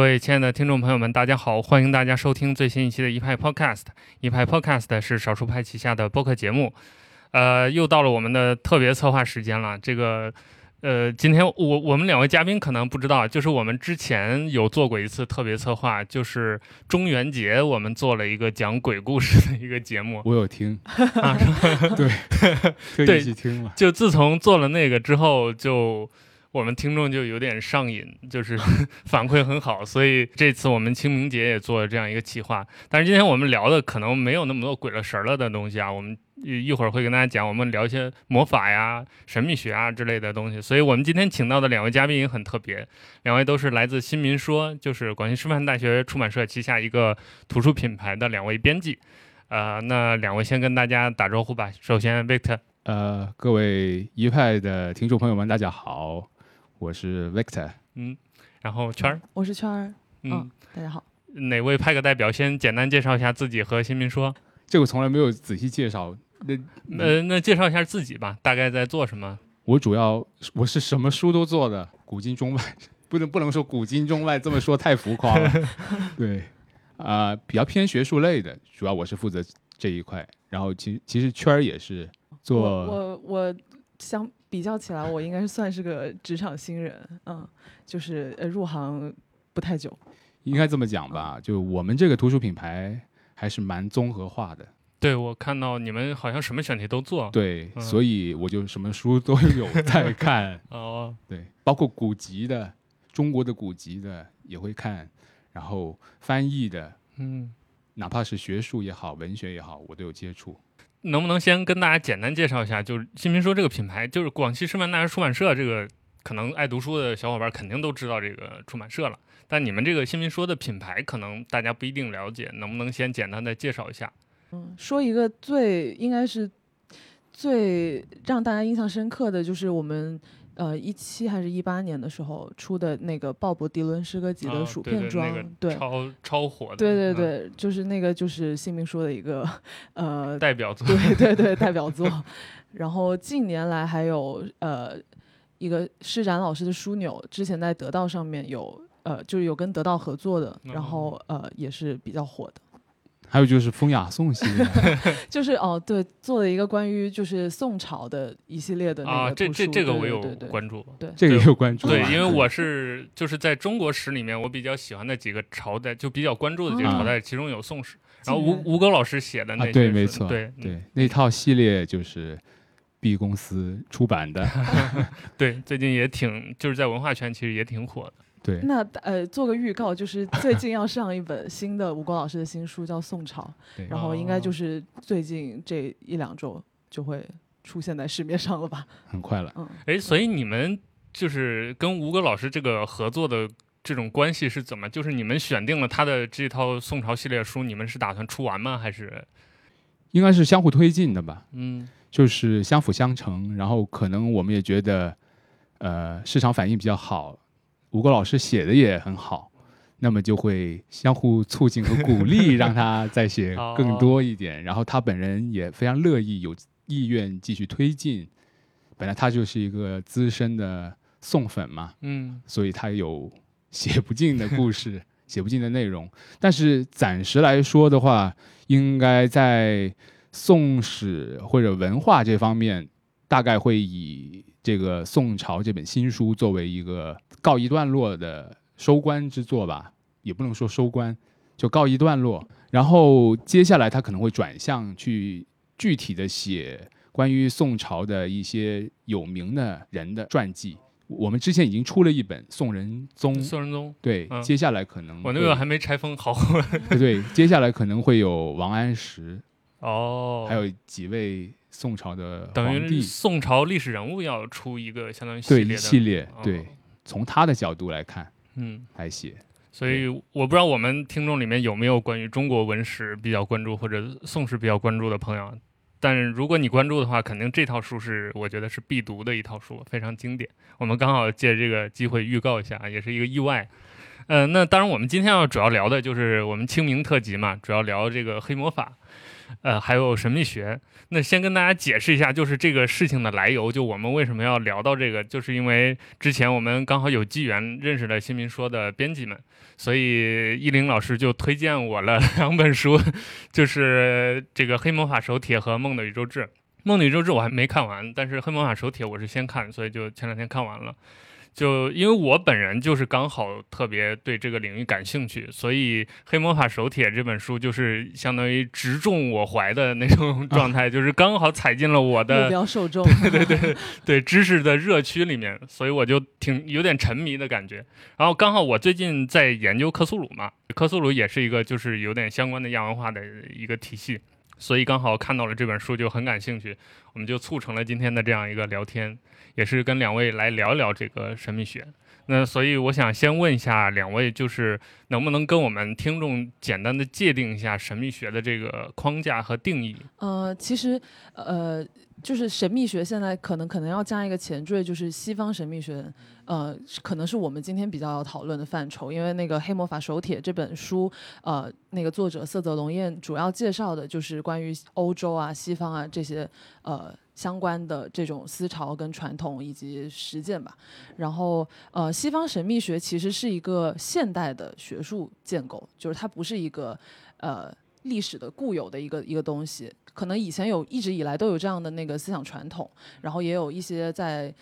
各位亲爱的听众朋友们，大家好！欢迎大家收听最新一期的一派 Podcast。一派 Podcast 是少数派旗下的播客节目。呃，又到了我们的特别策划时间了。这个，呃，今天我我们两位嘉宾可能不知道，就是我们之前有做过一次特别策划，就是中元节我们做了一个讲鬼故事的一个节目。我有听啊，对，特意去听了。就自从做了那个之后，就。我们听众就有点上瘾，就是 反馈很好，所以这次我们清明节也做了这样一个企划。但是今天我们聊的可能没有那么多鬼了神了的东西啊，我们一会儿会跟大家讲，我们聊一些魔法呀、神秘学啊之类的东西。所以我们今天请到的两位嘉宾也很特别，两位都是来自新民说，就是广西师范大学出版社旗下一个图书品牌的两位编辑。呃，那两位先跟大家打招呼吧。首先，Victor，呃，各位一派的听众朋友们，大家好。我是 Victor，嗯，然后圈儿，我是圈儿，嗯，大家好，哪位派个代表先简单介绍一下自己和新民说？这个从来没有仔细介绍，那呃，那介绍一下自己吧，大概在做什么？我主要我是什么书都做的，古今中外，不能不能说古今中外这么说太浮夸了，对，啊，比较偏学术类的，主要我是负责这一块，然后其其实圈儿也是做，我我相。比较起来，我应该是算是个职场新人，嗯，就是呃入行不太久，应该这么讲吧。就我们这个图书品牌还是蛮综合化的。对，我看到你们好像什么选题都做。对，所以我就什么书都有 在看。哦，对，包括古籍的，中国的古籍的也会看，然后翻译的，嗯，哪怕是学术也好，文学也好，我都有接触。能不能先跟大家简单介绍一下，就是新民说这个品牌，就是广西师范大学出版社这个，可能爱读书的小伙伴肯定都知道这个出版社了，但你们这个新民说的品牌，可能大家不一定了解，能不能先简单的介绍一下？嗯，说一个最应该是最让大家印象深刻的就是我们。呃，一七还是一八年的时候出的那个鲍勃迪伦诗歌集的薯片装，对，超超火的，对对对，就是那个就是姓名说的一个呃代表作，对对对代表作。然后近年来还有呃一个施展老师的枢纽，之前在得到上面有呃就是有跟得到合作的，然后呃也是比较火的。还有就是风雅颂系列，就是哦，对，做了一个关于就是宋朝的一系列的那个这这这个我有关注，对，这个有关注，对，因为我是就是在中国史里面，我比较喜欢的几个朝代，就比较关注的几个朝代，其中有宋史，然后吴吴哥老师写的那对，没错，对对，那套系列就是 B 公司出版的，对，最近也挺就是在文化圈其实也挺火的。对，那呃，做个预告，就是最近要上一本新的吴国老师的新书，叫《宋朝 》，然后应该就是最近这一两周就会出现在市面上了吧？很快了，嗯，哎，所以你们就是跟吴哥老师这个合作的这种关系是怎么？就是你们选定了他的这套宋朝系列书，你们是打算出完吗？还是应该是相互推进的吧？嗯，就是相辅相成，然后可能我们也觉得，呃，市场反应比较好。吴国老师写的也很好，那么就会相互促进和鼓励，让他再写 更多一点。然后他本人也非常乐意，有意愿继续推进。本来他就是一个资深的宋粉嘛，嗯，所以他有写不尽的故事，写不尽的内容。但是暂时来说的话，应该在宋史或者文化这方面，大概会以这个宋朝这本新书作为一个。告一段落的收官之作吧，也不能说收官，就告一段落。然后接下来他可能会转向去具体的写关于宋朝的一些有名的人的传记。我们之前已经出了一本《宋仁宗》，宋仁宗对，接下来可能我那个还没拆封好。对对，接下来可能会有王安石 哦，还有几位宋朝的等于宋朝历史人物要出一个相当于系列系列对。从他的角度来看，嗯，来写，所以我不知道我们听众里面有没有关于中国文史比较关注或者宋史比较关注的朋友，但是如果你关注的话，肯定这套书是我觉得是必读的一套书，非常经典。我们刚好借这个机会预告一下，也是一个意外。嗯，那当然我们今天要主要聊的就是我们清明特辑嘛，主要聊这个黑魔法。呃，还有神秘学。那先跟大家解释一下，就是这个事情的来由，就我们为什么要聊到这个，就是因为之前我们刚好有机缘认识了新民说的编辑们，所以依林老师就推荐我了 两本书，就是这个《黑魔法手帖》和《梦的宇宙志》。《梦的宇宙志》我还没看完，但是《黑魔法手帖》我是先看，所以就前两天看完了。就因为我本人就是刚好特别对这个领域感兴趣，所以《黑魔法手帖》这本书就是相当于直中我怀的那种状态，就是刚好踩进了我的目标受众，对对对对知识的热区里面，所以我就挺有点沉迷的感觉。然后刚好我最近在研究克苏鲁嘛，克苏鲁也是一个就是有点相关的亚文化的一个体系，所以刚好看到了这本书就很感兴趣，我们就促成了今天的这样一个聊天。也是跟两位来聊一聊这个神秘学，那所以我想先问一下两位，就是能不能跟我们听众简单的界定一下神秘学的这个框架和定义？呃，其实呃，就是神秘学现在可能可能要加一个前缀，就是西方神秘学，呃，可能是我们今天比较要讨论的范畴，因为那个《黑魔法手帖》这本书，呃，那个作者色泽龙彦主要介绍的就是关于欧洲啊、西方啊这些呃。相关的这种思潮跟传统以及实践吧，然后呃，西方神秘学其实是一个现代的学术建构，就是它不是一个呃历史的固有的一个一个东西，可能以前有一直以来都有这样的那个思想传统，然后也有一些在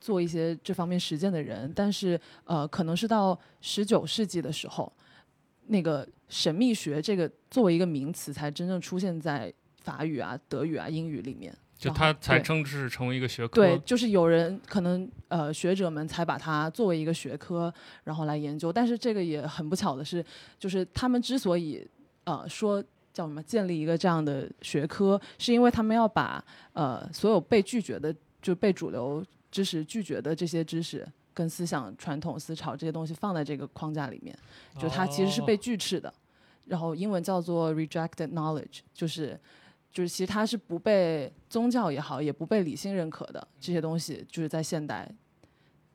做一些这方面实践的人，但是呃，可能是到十九世纪的时候，那个神秘学这个作为一个名词才真正出现在法语啊、德语啊、英语里面。就他才正式成为一个学科，对，就是有人可能呃学者们才把它作为一个学科，然后来研究。但是这个也很不巧的是，就是他们之所以呃说叫什么建立一个这样的学科，是因为他们要把呃所有被拒绝的就被主流知识拒绝的这些知识跟思想传统思潮这些东西放在这个框架里面，就它其实是被拒斥的。然后英文叫做 rejected knowledge，就是。就是其实它是不被宗教也好，也不被理性认可的这些东西，就是在现代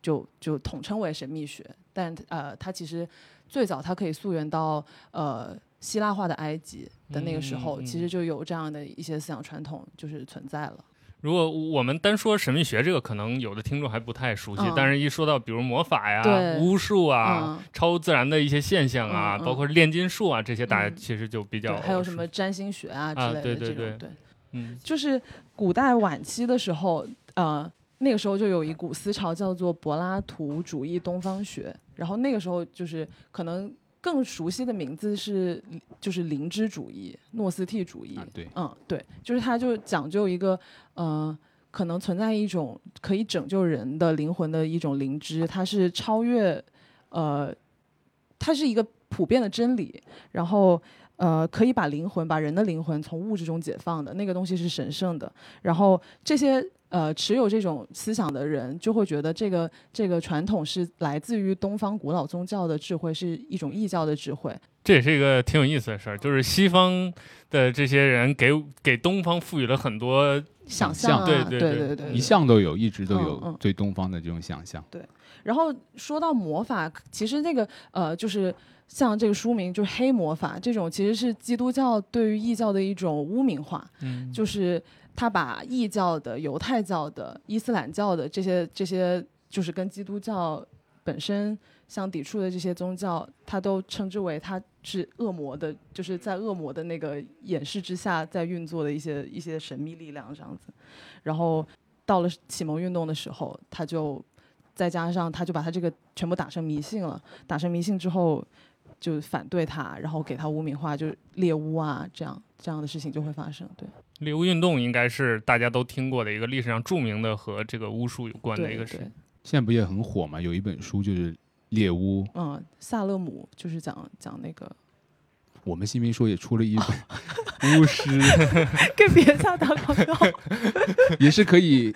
就就统称为神秘学。但呃，它其实最早它可以溯源到呃希腊化的埃及的那个时候，其实就有这样的一些思想传统就是存在了。如果我们单说神秘学这个，可能有的听众还不太熟悉。但是，一说到比如魔法呀、巫术啊、超自然的一些现象啊，包括炼金术啊这些，大家其实就比较还有什么占星学啊之类的这种。对，嗯，就是古代晚期的时候，呃，那个时候就有一股思潮叫做柏拉图主义东方学，然后那个时候就是可能。更熟悉的名字是，就是灵知主义、诺斯替主义。对，嗯，对，就是它就讲究一个，呃，可能存在一种可以拯救人的灵魂的一种灵知，它是超越，呃，它是一个普遍的真理，然后，呃，可以把灵魂、把人的灵魂从物质中解放的那个东西是神圣的，然后这些。呃，持有这种思想的人就会觉得这个这个传统是来自于东方古老宗教的智慧，是一种异教的智慧。这也是一个挺有意思的事儿，就是西方的这些人给给东方赋予了很多想象，对对对对，一向都有，一直都有对东方的这种想象。对，然后说到魔法，其实那个呃，就是像这个书名就是黑魔法这种，其实是基督教对于异教的一种污名化，嗯，就是。他把异教的、犹太教的、伊斯兰教的这些、这些，就是跟基督教本身相抵触的这些宗教，他都称之为他是恶魔的，就是在恶魔的那个掩饰之下在运作的一些一些神秘力量这样子。然后到了启蒙运动的时候，他就再加上他就把他这个全部打成迷信了，打成迷信之后就反对他，然后给他污名化，就是猎巫啊这样这样的事情就会发生，对。猎巫运动应该是大家都听过的一个历史上著名的和这个巫术有关的一个事。现在不也很火吗？有一本书就是猎巫。嗯，萨勒姆就是讲讲那个。我们新民说也出了一本 巫师，跟别家打广告，也是可以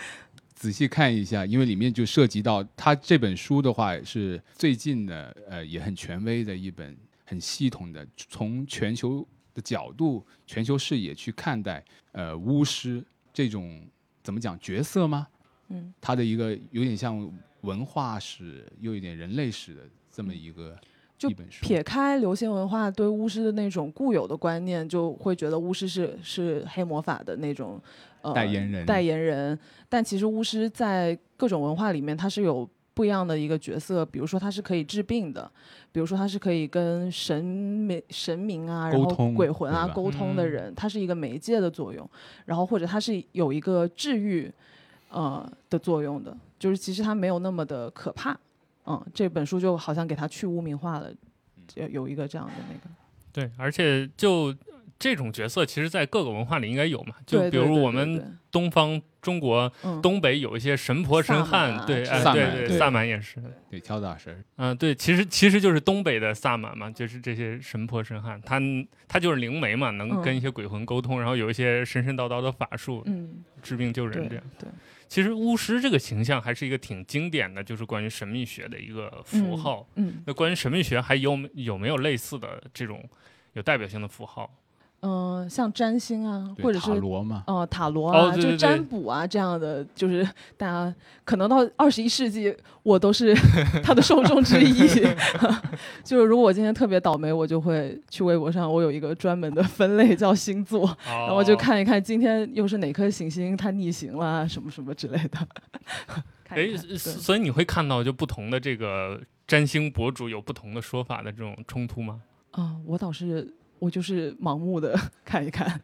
仔细看一下，因为里面就涉及到他这本书的话是最近的，呃，也很权威的一本，很系统的从全球。的角度、全球视野去看待，呃，巫师这种怎么讲角色吗？嗯，他的一个有点像文化史，又有点人类史的这么一个。就。撇开流行文化对巫师的那种固有的观念，就会觉得巫师是是黑魔法的那种呃代言人代言人。但其实巫师在各种文化里面，它是有不一样的一个角色。比如说，他是可以治病的；比如说，他是可以跟神明、神明啊，然后鬼魂啊沟通的嗯人，他是一个媒介的作用。然后或者他是有一个治愈呃的作用的，就是其实他没有那么的可怕。嗯，这本书就好像给他去污名化了，有有一个这样的那个。对，而且就这种角色，其实在各个文化里应该有嘛。就比如我们东方中国嗯东北有一些神婆神汉，啊对，哎，对对萨满也是。对，跳大神儿，嗯、对，其实其实就是东北的萨满嘛，就是这些神婆神汉，他他就是灵媒嘛，能嗯跟一些鬼魂沟通，然后有一些神神叨叨的法术，嗯，治病救人这样。对，其实巫师这个形象还是一个挺经典的，就是关于神秘学的一个符号。嗯那关于神秘学还有有没有类似的这种有代表性的符号？嗯、呃像占星啊，或者是塔罗嘛，呃塔罗啊，哦对对对就占卜啊这样的，就是 大家可能到二十一世纪，我都是 他的受众之一。就是如果我今天特别倒霉，我就会去微博上，我有一个专门的分类叫星座，然然后就看一看今天又是哪颗行星它逆行了，什么什么之类的。哎，所以你会看到就不同的这个占星博主有不同的说法的这种冲突吗？啊、我倒是我就是盲目的 看一看，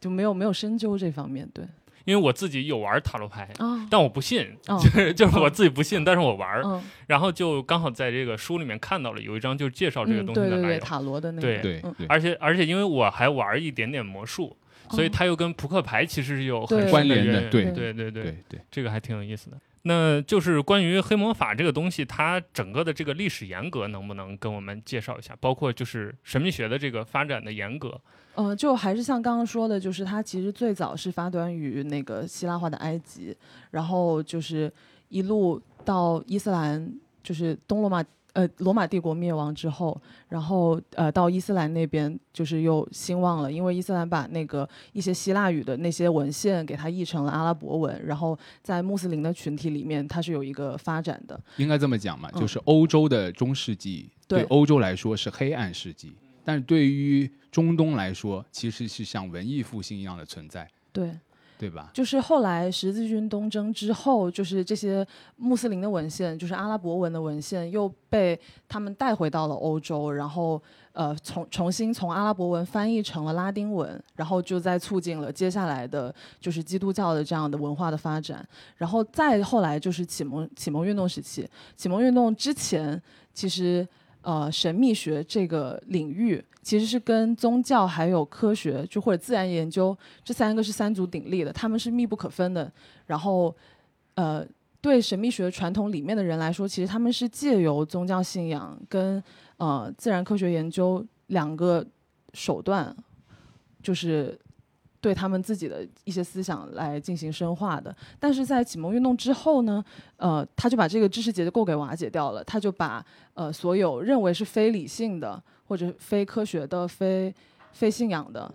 就没有没有深究这方面。对因为我自己有玩塔罗牌，啊，但我不信，哦 就是就是我自己不信，但是我玩然后就刚好在这个书里面看到了有一张就是介绍这个嗯，东西对对对，的来由，塔罗的那对个，嗯对对，而且而且因为我还玩一点点魔术，所以哦它又跟扑克牌其实是有很深关联的渊源对对对对对对，这个还挺有意思的。那就是关于黑魔法这个东西，它整个的这个历史严格能不能跟我们介绍一下？包括就是神秘学的这个发展的沿革。呃，就还是像刚刚说的，就是它其实最早是发端于那个希腊化的埃及，然后就是一路到伊斯兰，就是东罗马呃罗马帝国灭亡之后，然后呃到伊斯兰那边就是又兴旺了，因为伊斯兰把那个一些希腊语的那些文献给它译成了阿拉伯文，然后在穆斯林的群体里面它是有一个发展的。应该这么讲嘛，嗯。就是欧洲的中世纪对对欧洲来说是黑暗世纪，但是对于中东来说，其实是像文艺复兴一样的存在，对，对吧？就是后来十字军东征之后，就是这些穆斯林的文献，就是阿拉伯文的文献，又被他们带回到了欧洲，然后呃重重新从阿拉伯文翻译成了拉丁文，然后就在促进了接下来的就是基督教的这样的文化的发展，然后再后来就是启蒙启蒙运动时期，启蒙运动之前其实。呃，神秘学这个领域其实是跟宗教还有科学，就或者自然研究这三个是三足鼎立的，他们是密不可分的。然后，呃，对神秘学传统里面的人来说，其实他们是借由宗教信仰跟呃自然科学研究两个手段，就是对他们自己的一些思想来进行深化的。但是在启蒙运动之后呢，呃，他就把这个知识结构给瓦解掉了，他就把呃所有认为是非理性的或者非科学的、非非信仰的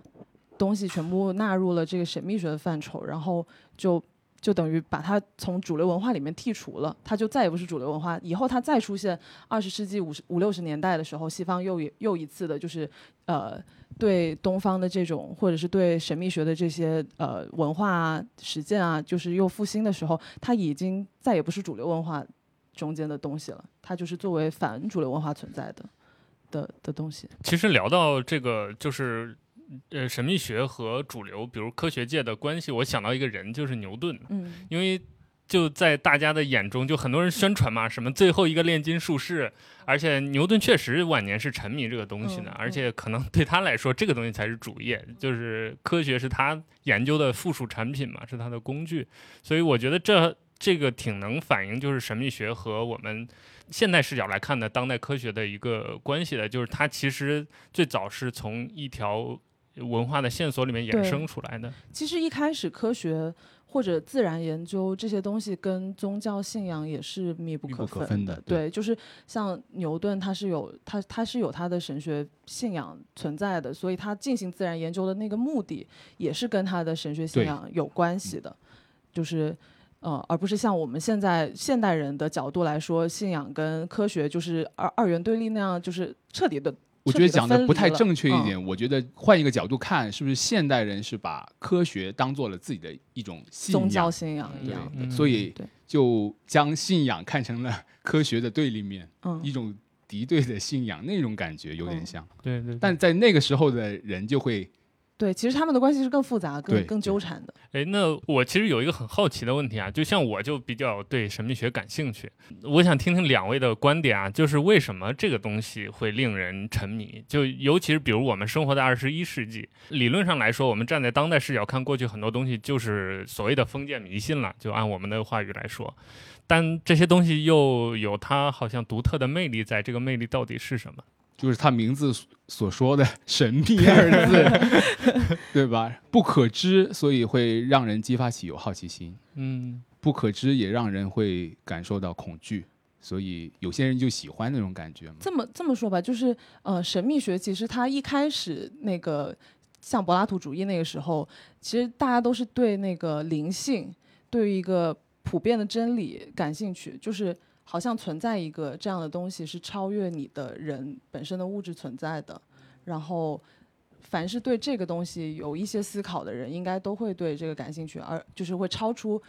东西全部纳入了这个神秘学的范畴，然后就就等于把它从主流文化里面剔除了，它就再也不是主流文化。以后它再出现二十世纪五十五六十年代的时候，西方又又一次的就是呃对东方的这种或者是对神秘学的这些呃文化啊实践啊，就是又复兴的时候，它已经再也不是主流文化中间的东西了，它就是作为反主流文化存在的的的东西。其实聊到这个，就是呃神秘学和主流，比如科学界的关系，我想到一个人，就是牛顿，嗯。因为。就在大家的眼中，就很多人宣传嘛，什么最后一个炼金术士，而且牛顿确实晚年是沉迷这个东西的，嗯而且可能对他来说，这个东西才是主业，就是科学是他研究的附属产品嘛，是他的工具，所以我觉得这这个挺能反映就是神秘学和我们现代视角来看的当代科学的一个关系的，就是它其实最早是从一条文化的线索里面衍生出来的。其实一开始科学或者自然研究这些东西跟宗教信仰也是密不可分的对，就是像牛顿，他是有他他是有他的神学信仰存在的，所以他进行自然研究的那个目的也是跟他的神学信仰有关系的，就是。呃，而不是像我们现在现代人的角度来说，信仰跟科学就是二二元对立那样，就是彻底的。我觉得讲的不太正确一嗯点。我觉得换一个角度看，是不是现代人是把科学当做了自己的一种信仰？宗教信仰一对样。嗯所以就将信仰看成了科学的对立面，嗯一种敌对的信仰，那种感觉有点像。对对，但在那个时候的人就会，对，其实他们的关系是更复杂、更更纠缠的。哎，那我其实有一个很好奇的问题啊，就像我就比较对神秘学感兴趣，我想听听两位的观点啊，就是为什么这个东西会令人沉迷？就尤其是比如我们生活在二十一世纪，理论上来说，我们站在当代视角看过去很多东西，就是所谓的封建迷信了，就按我们的话语来说。但这些东西又有它好像独特的魅力在，这个魅力到底是什么？就是他名字所所说的“神秘”二字，对吧？不可知，所以会让人激发起有好奇心；嗯不可知也让人会感受到恐惧，所以有些人就喜欢那种感觉嘛。这么这么说吧，就是呃，神秘学其实它一开始那个像柏拉图主义那个时候，其实大家都是对那个灵性，对于一个普遍的真理感兴趣，就是好像存在一个这样的东西是超越你的人本身的物质存在的，然后。凡是对这个东西有一些思考的人，应该都会对这个感兴趣，而就是会超出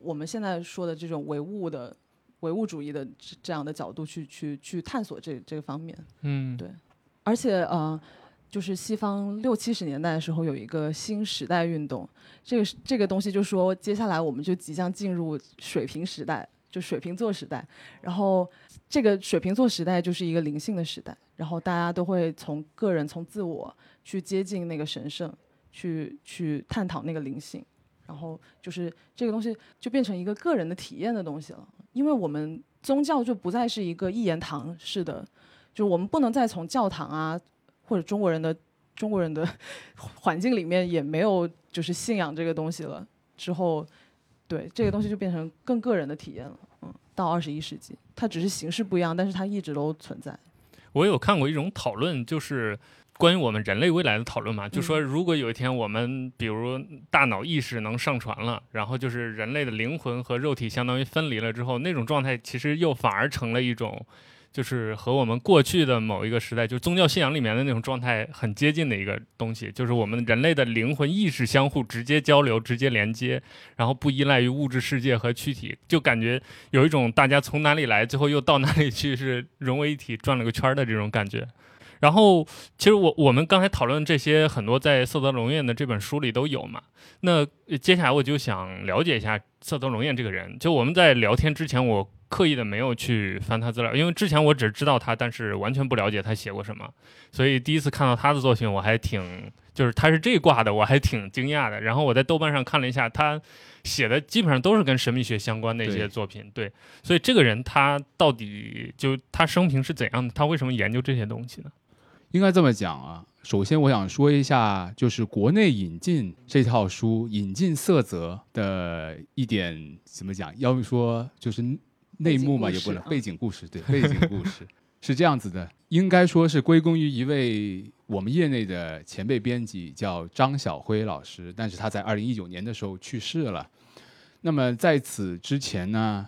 我们现在说的这种唯物的唯物主义的这这样的角度去去去探索这这个方面。嗯，对而且呃，就是西方六七十年代的时候有一个新时代运动，这个是这个东西就说接下来我们就即将进入水平时代，就水瓶座时代。然后这个水瓶座时代就是一个灵性的时代，然后大家都会从个人从自我去接近那个神圣，去去探讨那个灵性。然后就是这个东西就变成一个个人的体验的东西了，因为我们宗教就不再是一个一言堂式的，就我们不能再从教堂啊或者中国人的中国人的 环境里面也没有就是信仰这个东西了。之后，对这个东西就变成更个人的体验了。嗯，到二十一世纪，它只是形式不一样，但是它一直都存在。我有看过一种讨论，就是关于我们人类未来的讨论嘛，就说嗯如果有一天我们比如大脑意识能上传了，然后就是人类的灵魂和肉体相当于分离了之后，那种状态其实又反而成了一种。就是和我们过去的某一个时代，就宗教信仰里面的那种状态很接近的一个东西，就是我们人类的灵魂意识相互直接交流、直接连接，然后不依赖于物质世界和躯体，就感觉有一种大家从哪里来，最后又到哪里去，是融为一体转了个圈儿的这种感觉。然后，其实我我们刚才讨论这些，很多在色泽龙彦的这本书里都有嘛。那接下来我就想了解一下色泽龙彦这个人。就我们在聊天之前，我刻意的没有去翻他资料，因为之前我只知道他，但是完全不了解他写过什么。所以第一次看到他的作品，我还挺就是他是这挂的，我还挺惊讶的。然后我在豆瓣上看了一下，他写的基本上都是跟神秘学相关的一些作品。对，所以这个人他到底就他生平是怎样的？他为什么研究这些东西呢？应该这么讲啊。首先，我想说一下，就是国内引进这套书引进色泽的一点怎么讲？要不说就是内幕嘛，也不能背景故事，对背景故事是这样子的，应该说是归功于一位我们业内的前辈编辑，叫张晓辉老师，但是他在二零一九年的时候去世了。那么在此之前呢，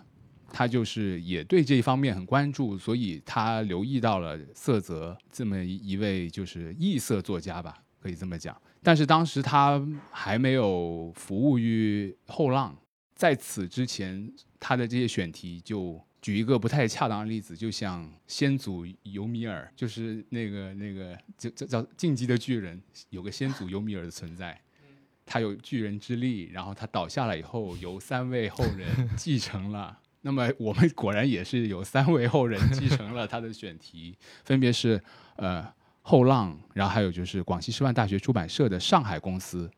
他就是也对这一方面很关注，所以他留意到了色泽这么一位就是异色作家吧，可以这么讲。但是当时他还没有服务于后浪，在此之前，他的这些选题就举一个不太恰当的例子，就像先祖尤米尔，就是那个那个叫叫叫进击的巨人，有个先祖尤米尔的存在。他有巨人之力，然后他倒下了以后，由三位后人继承了。那么我们果然也是有三位后人继承了他的选题，分别是呃后浪，然后还有就是广西师范大学出版社的上海公司，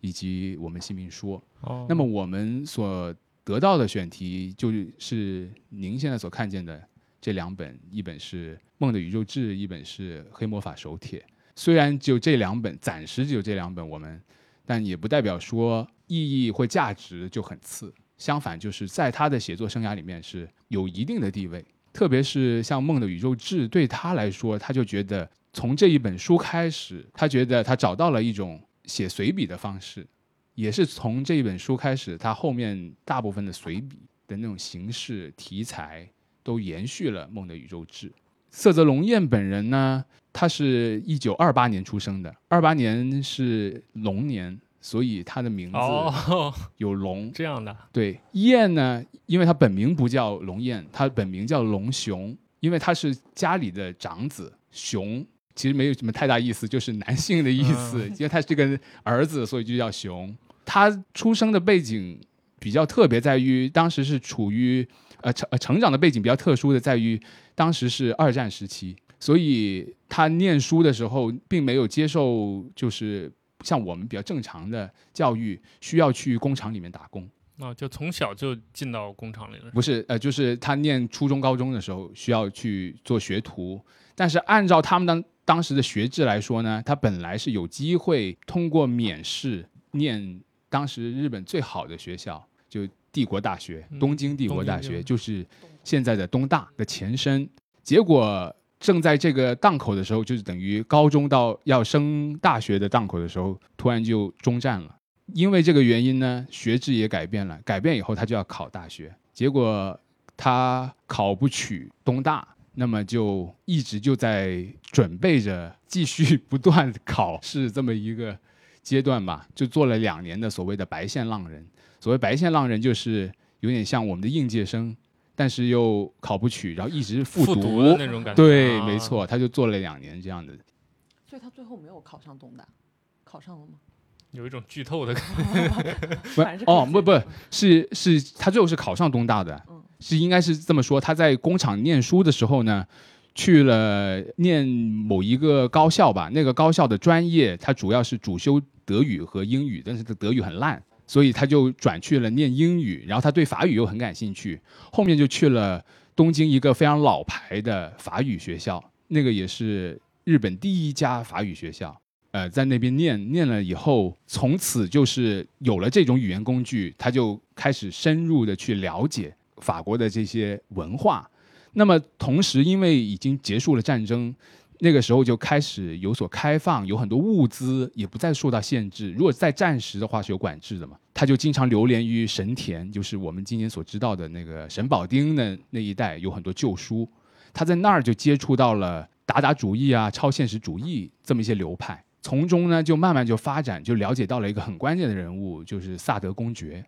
以及我们新民说。哦那么我们所得到的选题就是您现在所看见的这两本，一本是《梦的宇宙志》，一本是《黑魔法手帖》。虽然就这两本，暂时只有这两本，我们，但也不代表说意义或价值就很次。相反，就是在他的写作生涯里面是有一定的地位。特别是像《梦的宇宙志》，对他来说，他就觉得从这一本书开始，他觉得他找到了一种写随笔的方式。也是从这一本书开始，他后面大部分的随笔的那种形式题材都延续了《梦的宇宙志》。色泽龙彦本人呢，他是一九二八年出生的，二八年是龙年，所以他的名字哦，有龙。这样的，对，燕呢，因为他本名不叫龙燕，他本名叫龙雄，因为他是家里的长子，雄其实没有什么太大意思，就是男性的意思，因为他是这个儿子，所以就叫雄。他出生的背景比较特别，在于当时是处于呃成呃成长的背景比较特殊的，在于当时是二战时期，所以他念书的时候并没有接受就是像我们比较正常的教育，需要去工厂里面打工。哦，就从小就进到工厂里了。不是，呃，就是他念初中、高中的时候需要去做学徒，但是按照他们当当时的学制来说呢，他本来是有机会通过免试念当时日本最好的学校，就帝国大学，嗯东京帝国大学，就是现在的东大的前身。结果正在这个档口的时候，就是等于高中到要升大学的档口的时候，突然就中战了。因为这个原因呢，学制也改变了。改变以后，他就要考大学，结果他考不取东大，那么就一直就在准备着继续不断考试这么一个阶段吧，就做了两年的所谓的白线浪人。所谓白线浪人，就是有点像我们的应届生，但是又考不取，然后一直复复读的那种感觉。对，啊没。错，他就做了两年这样的。所以他最后没有考上东大，考上了吗？有一种剧透的感觉。不是哦，不不是是，他最后是考上东大的，嗯是应该是这么说。他在工厂念书的时候呢，去了念某一个高校吧，那个高校的专业他主要是主修德语和英语，但是他德语很烂，所以他就转去了念英语，然后他对法语又很感兴趣，后面就去了东京一个非常老牌的法语学校，那个也是日本第一家法语学校。呃，在那边念念了以后，从此就是有了这种语言工具，他就开始深入的去了解法国的这些文化。那么同时，因为已经结束了战争，那个时候就开始有所开放，有很多物资也不再受到限制。如果在战时的话是有管制的嘛，他就经常流连于神田，就是我们今天所知道的那个神保町的那一带，有很多旧书。他在那儿就接触到了达达主义啊、超现实主义这么一些流派。从中呢，就慢慢就发展，就了解到了一个很关键的人物，就是萨德公爵，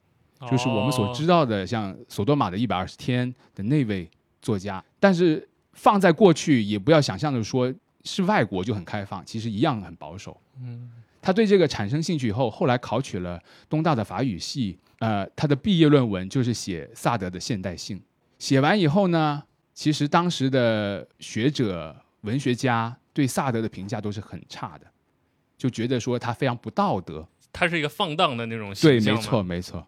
就是我们所知。道的像索多玛的一百二十天的那位作家。但是放在过去，也不要想象着说是外国就很开放，其实一样很保守。嗯，他对这个产生兴趣以后，后来考取了东大的法语系，呃，他的毕业论文就是写萨德的现代性。写完以后呢，其实当时的学者、文学家对萨德的评价都是很差的，就觉得说他非常不道德。他是一个放荡的那种对，没错，没错。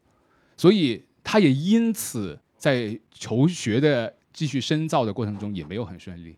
所以他也因此在求学的继续深造的过程中也没有很顺利，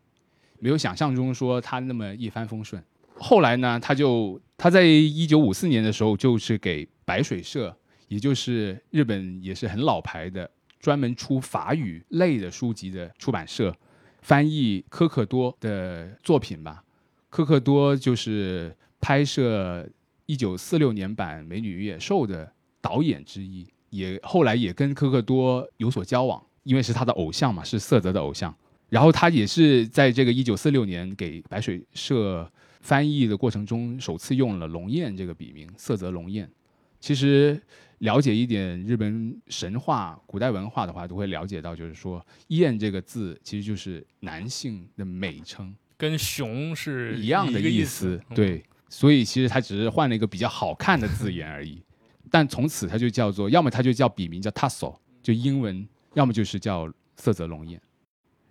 没有想象中说他那么一帆风顺。后来呢，他就他在一九五四年的时候，就是给白水社，也就是日本也是很老牌的，专门出法语类的书籍的出版社，翻译科克多的作品吧。科克多就是拍摄一九四六年版《美女与野兽》的导演之一，也后来也跟科克多有所交往，因为是他的偶像嘛，是色泽的偶像。然后他也是在这个一九四六年给白水社翻译的过程中，首次用了龙彦这个笔名，色泽龙彦。其实了解一点日本神话、古代文化的话，都会了解到，就是说“彦”这个字其实就是男性的美称。跟熊是一样的意思，嗯对，所以其实他只是换了一个比较好看的字眼而已。但从此他就叫做，要么他就叫笔名叫 Tasso，就英文，要么就是叫色泽龙彦。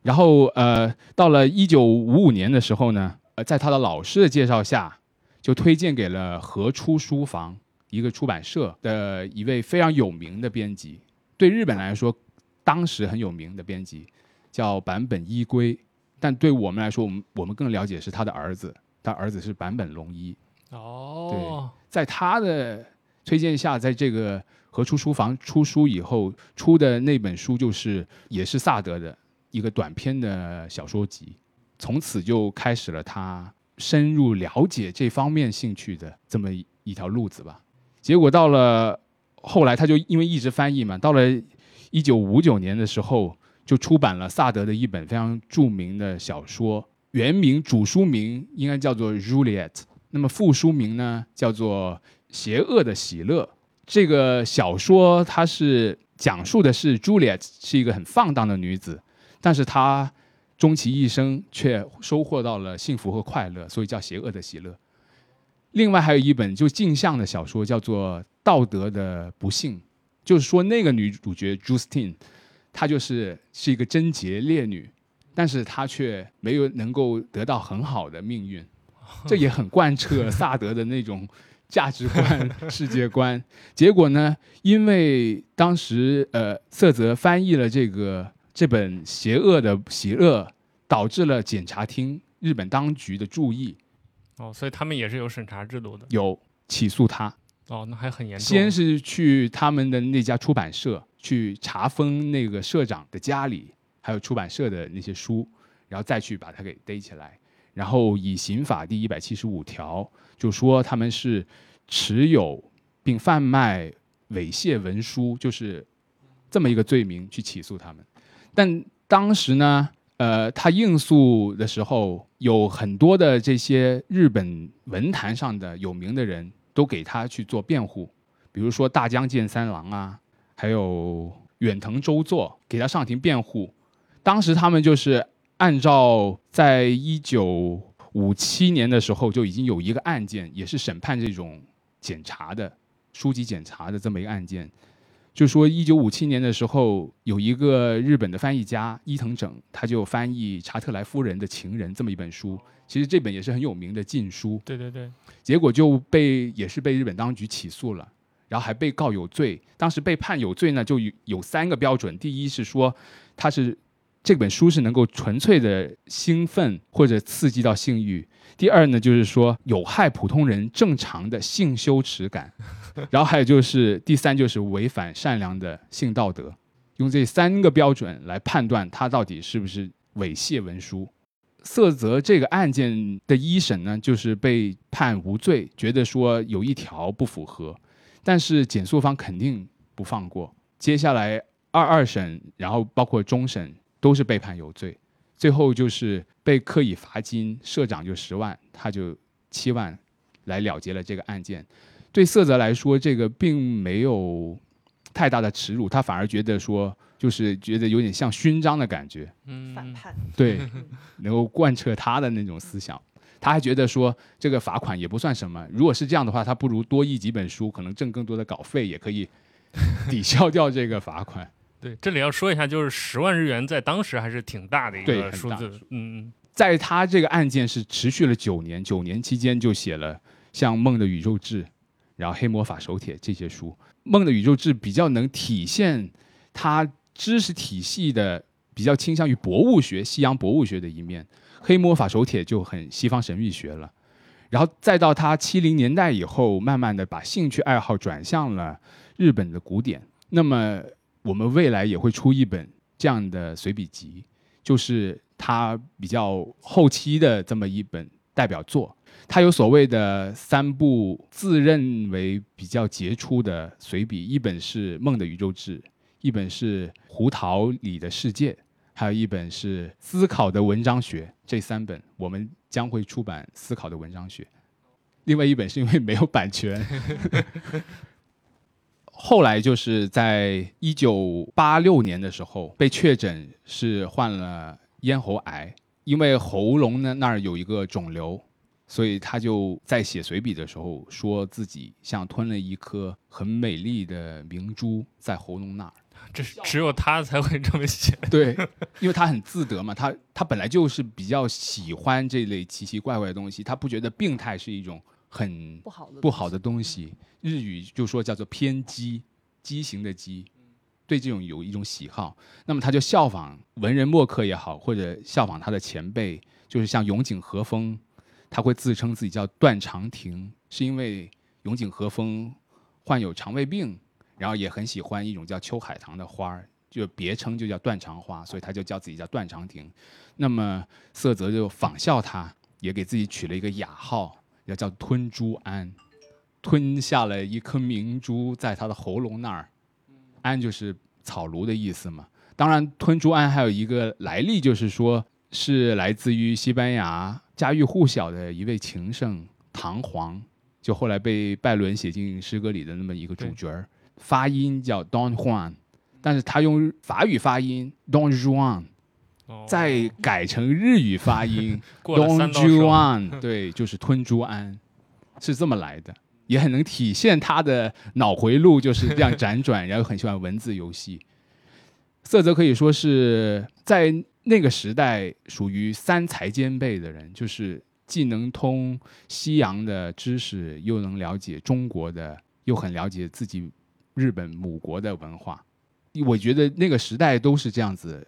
然后呃，到了一九五五年的时候呢，呃，在他的老师的介绍下，就推荐给了和出书房一个出版社的一位非常有名的编辑，对日本来说，当时很有名的编辑叫坂本一归。但对我们来说，我们我们更了解是他的儿子，他儿子是坂本龙一，哦，对在他的推荐下，在这个和出书房出书以后出的那本书，就是也是萨德的一个短篇的小说集，从此就开始了他深入了解这方面兴趣的这么一条路子吧。结果到了后来，他就因为一直翻译嘛，到了一九五九年的时候，就出版了萨德的一本非常著名的小说，原名主书名应该叫做《Juliet》，那么副书名呢叫做《邪恶的喜乐》。这个小说它是讲述的是 Juliet 是一个很放荡的女子，但是她终其一生却收获到了幸福和快乐，所以叫邪恶的喜乐。另外还有一本就镜像的小说，叫做《道德的不幸》，就是说那个女主角 Justine，她就是是一个贞洁烈女，但是她却没有能够得到很好的命运，这也很贯彻萨德的那种价值观、世界观。结果呢，因为当时呃色泽翻译了这个这本《邪恶的邪恶》，导致了检察厅日本当局的注意。哦，所以他们也是有审查制度的。有起诉他，哦，那还很严重。先是去他们的那家出版社去查封那个社长的家里，还有出版社的那些书，然后再去把他给逮起来，然后以刑法第一百七十五条就说他们是持有并贩卖猥亵文书，就是这么一个罪名去起诉他们。但当时呢，呃，他应诉的时候，有很多的这些日本文坛上的有名的人都给他去做辩护，比如说大江健三郎啊，还有远藤周作给他上庭辩护。当时他们就是按照在一九五七年的时候就已经有一个案件，也是审判这种检查的书籍检查的这么一个案件。就说一九五七年的时候，有一个日本的翻译家伊藤整，他就翻译查特莱夫人的情人这么一本书。其实这本也是很有名的禁书，对对对，结果就被也是被日本当局起诉了，然后还被告有罪。当时被判有罪呢，就有有三个标准：第一是说他是这本书是能够纯粹的兴奋或者刺激到性欲；第二呢，就是说有害普通人正常的性羞耻感。然后还有就是第三，就是违反善良的性道德，用这三个标准来判断他到底是不是猥亵文书。色泽这个案件的一审呢，就是被判无罪，觉得说有一条不符合，但是检诉方肯定不放过。接下来二二审，然后包括终审都是被判有罪，最后就是被刻以罚金，社长就十万，他就七万，来了结了这个案件。对色泽来说，这个并没有太大的耻辱，他反而觉得说，就是觉得有点像勋章的感觉，嗯，反叛。对，能够贯彻他的那种思想。他还觉得说，这个罚款也不算什么。如果是这样的话，他不如多译几本书，可能挣更多的稿费，也可以抵消掉这个罚款。对，这里要说一下，就是十万日元在当时还是挺大的一个数字，嗯在他这个案件是持续了九年，九年期间就写了像《梦的宇宙志》，然后《黑魔法手帖》这些书。《梦的宇宙志》比较能体现他知识体系的比较倾向于博物学、西洋博物学的一面，《黑魔法手帖》就很西方神秘学了。然后再到他七零年代以后，慢慢的把兴趣爱好转向了日本的古典。那么我们未来也会出一本这样的随笔集，就是他比较后期的这么一本代表作。他有所谓的三部自认为比较杰出的随笔，一本是《梦的宇宙志》，一本是《胡桃里的世界》，还有一本是《思考的文章学》。这三本我们将会出版《思考的文章学》，另外一本是因为没有版权。后来就是在一九八六年的时候被确诊是患了咽喉癌，因为喉咙呢那儿有一个肿瘤，所以他就在写随笔的时候说自己像吞了一颗很美丽的明珠在喉咙那儿。这只有他才会这么写。对，因为他很自得嘛，他他本来就是比较喜欢这类奇奇怪怪的东西，他不觉得病态是一种很不好的不好的东西。日语就说叫做偏激，畸形的畸，对这种有一种喜好。那么他就效仿文人墨客也好，或者效仿他的前辈，就是像永井和风，他会自称自己叫段长亭，是因为永井和风患有肠胃病，然后也很喜欢一种叫秋海棠的花儿，就别称就叫断肠花，所以他就叫自己叫段长亭。那么色泽就仿效他，也给自己取了一个雅号，要叫吞珠安。吞下了一颗明珠在他的喉咙那儿，安就是草庐的意思嘛。当然，吞珠安还有一个来历，就是说是来自于西班牙家喻户晓的一位情圣唐璜，就后来被拜伦写进诗歌里的那么一个主角儿，发音叫 Don Juan，但是他用法语发音 Don Juan，哦再改成日语发音 过了 Don 三道手 Juan，对，就是吞珠安，是这么来的，也很能体现他的脑回路就是这样辗转，然后很喜欢文字游戏。色泽可以说是在那个时代属于三才兼备的人，就是既能通西洋的知识，又能了解中国的，又很了解自己日本母国的文化。我觉得那个时代都是这样子，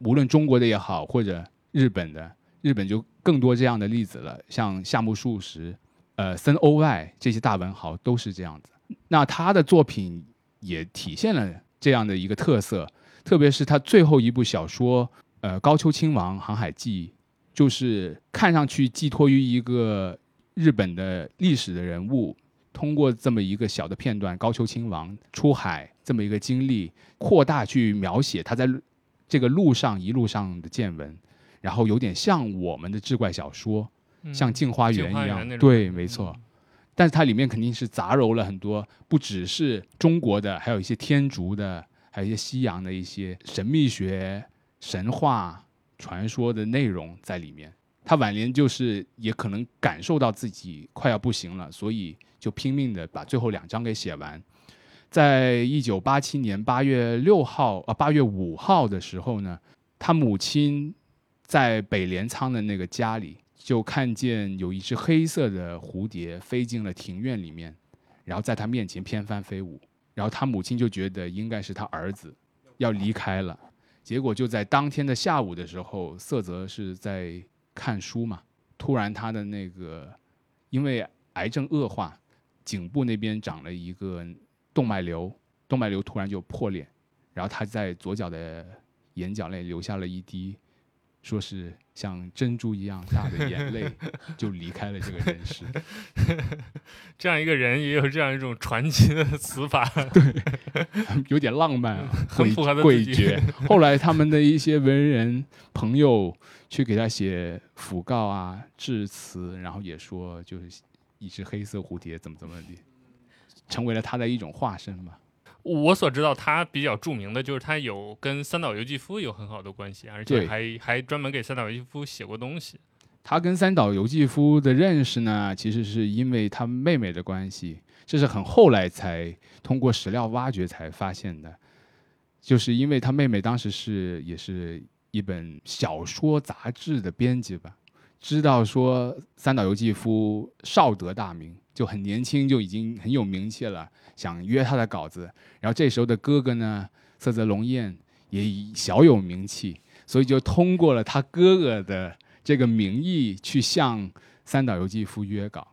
无论中国的也好，或者日本的，日本就更多这样的例子了，像夏目漱石、呃森欧外这些大文豪都是这样子。那他的作品也体现了这样的一个特色，特别是他最后一部小说，呃《高丘亲王航海记》，就是看上去寄托于一个日本的历史的人物，通过这么一个小的片段，高丘亲王出海这么一个经历，扩大去描写他在这个路上一路上的见闻，然后有点像我们的志怪小说，嗯像《镜花缘》一样对，没错。嗯但是它里面肯定是杂糅了很多，不只是中国的，还有一些天竺的，还有一些西洋的一些神秘学、神话、传说的内容在里面。他晚年就是也可能感受到自己快要不行了，所以就拼命的把最后两章给写完。在一九八七年八月六号啊八月五号的时候呢，他母亲在北镰仓的那个家里，就看见有一只黑色的蝴蝶飞进了庭院里面，然后在他面前翩翻飞舞，然后他母亲就觉得应该是他儿子要离开了，结果就在当天的下午的时候，色泽是在看书嘛，突然他的那个因为癌症恶化，颈部那边长了一个动脉瘤，动脉瘤突然就破裂，然后他在左脚的眼角内留下了一滴，说是像珍珠一样大的眼泪，就离开了这个人世。这样一个人也有这样一种传奇的死法，对有点浪漫啊，很诡符合他自己诡谲。后来他们的一些文人朋友去给他写讣告啊、致辞，然后也说就是一只黑色蝴蝶怎么怎么的，成为了他的一种化身嘛。我所知道他比较著名的就是他有跟三岛由纪夫有很好的关系，而且还还专门给三岛由纪夫写过东西。他跟三岛由纪夫的认识呢，其实是因为他妹妹的关系，这是很后来才通过史料挖掘才发现的。就是因为他妹妹当时是也是一本小说杂志的编辑吧，知道说三岛由纪夫少得大名，就很年轻就已经很有名气了，想约他的稿子。然后这时候的哥哥呢，色泽龙彦也小有名气，所以就通过了他哥哥的这个名义去向三岛由纪夫约稿，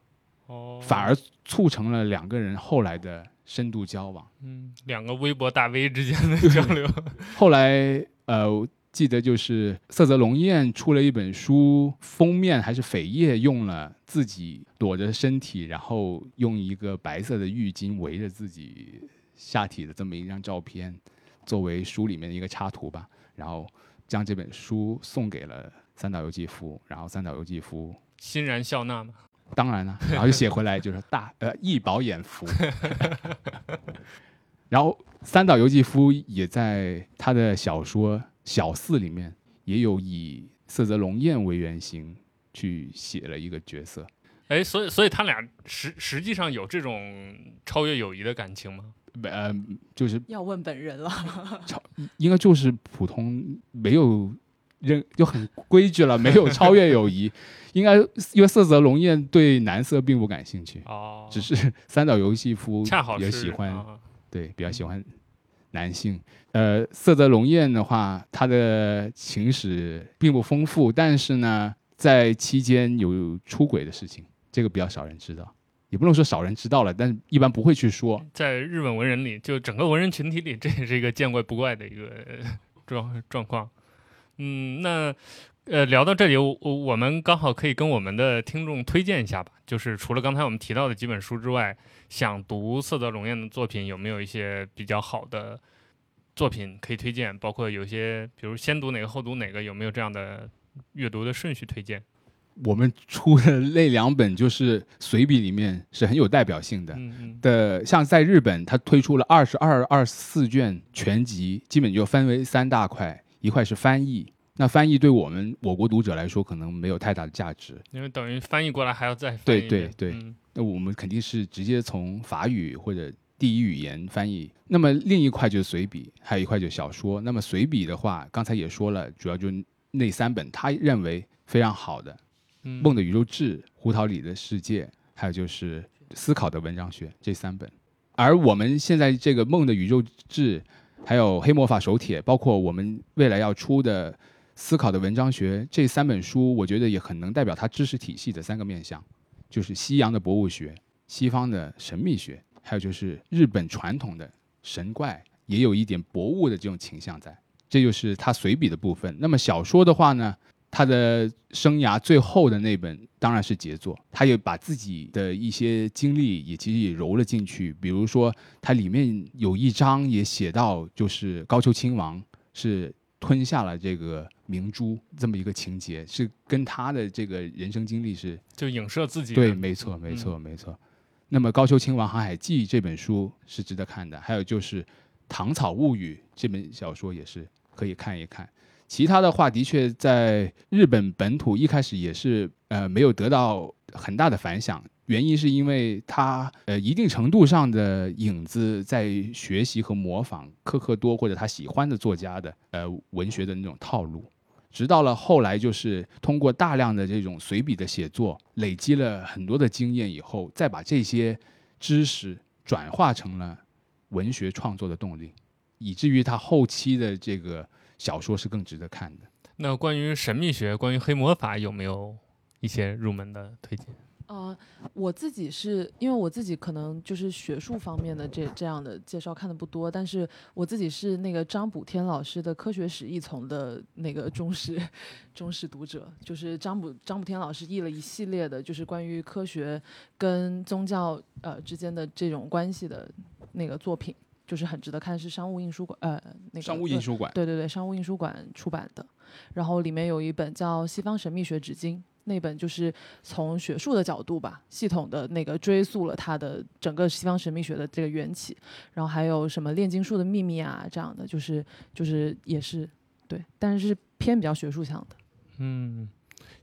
哦，反而促成了两个人后来的深度交往。嗯，两个微博大 V 之间的交流，后来呃，我记得就是色泽龙彦出了一本书，封面还是扉页用了自己裸着身体，然后用一个白色的浴巾围着自己下体的这么一张照片，作为书里面的一个插图吧。然后将这本书送给了三岛由纪夫，然后三岛由纪夫 欣然笑纳嘛。当然了，然后就写回来就是大呃一饱眼福。然后三岛由纪夫也在他的小说《小四》里面也有以色泽龙彦为原型去写了一个角色。哎，所以所以他俩实实际上有这种超越友谊的感情吗？呃，就是要问本人了。超应该就是普通没有任就很规矩了，没有超越友谊。应该因为色泽龙彦对男色并不感兴趣，哦，只是三岛由纪夫恰好是也喜欢啊对，比较喜欢男性。呃，色泽龙艳的话，他的情史并不丰富，但是呢，在期间有出轨的事情，这个比较少人知道，也不能说少人知道了，但一般不会去说。在日本文人里，就整个文人群体里，这也是一个见怪不怪的一个状状况。嗯，那呃，聊到这里，我我我们刚好可以跟我们的听众推荐一下吧。就是除了刚才我们提到的几本书之外，想读色泽龙彦的作品，有没有一些比较好的作品可以推荐？包括有些，比如先读哪个后读哪个，有没有这样的阅读的顺序推荐？我们出的 那两本就是随笔里面是很有代表性的。嗯嗯的，像在日本，它推出了二十二、二十四卷全集，基本就分为三大块，一块是翻译。那翻译对我们我国读者来说，可能没有太大的价值。因为等于翻译过来还要再翻对译对对对嗯那我们肯定是直接从法语或者第一语言翻译。那么另一块就是随笔，还有一块就是小说。那么随笔的话，刚才也说了，主要就是那三本他认为非常好的，嗯《梦的宇宙志》《胡桃里的世界》，还有就是《思考的文章学》这三本。而我们现在这个《梦的宇宙志》，还有《黑魔法手帖》，包括我们未来要出的《思考的文章学》这三本书，我觉得也很能代表他知识体系的三个面向，就是西洋的博物学、西方的神秘学，还有就是日本传统的神怪，也有一点博物的这种倾向在。这就是他随笔的部分。那么小说的话呢，他的生涯最后的那本当然是杰作，他也把自己的一些经历也其实也揉了进去。比如说，它里面有一章也写到，就是高丘亲王是吞下了这个明珠这么一个情节，是跟他的这个人生经历是就影射自己对，没错，没错，没错。那么《高丘亲王航海记》这本书是值得看的，还有就是《唐草物语》这本小说也是可以看一看。其他的话，的确在日本本土一开始也是呃没有得到很大的反响，原因是因为他呃一定程度上的影子在学习和模仿科克多或者他喜欢的作家的呃文学的那种套路。直到了后来，就是通过大量的这种随笔的写作，累积了很多的经验以后，再把这些知识转化成了文学创作的动力，以至于他后期的这个小说是更值得看的。那关于神秘学、关于黑魔法，有没有一些入门的推荐？呃，我自己是因为我自己可能就是学术方面的这这样的介绍看的不多，但是我自己是那个张补天老师的科学史译丛的那个忠实忠实读者，就是张补张补天老师译了一系列的，就是关于科学跟宗教呃之间的这种关系的那个作品，就是很值得看，是商务印书馆呃那个商务印书馆，对对对，商务印书馆出版的，然后里面有一本叫《西方神秘学纸经》，那本就是从学术的角度吧，系统的那个追溯了它的整个西方神秘学的这个缘起，然后还有什么炼金术的秘密啊这样的，就是就是也是对，但是是偏比较学术向的。嗯，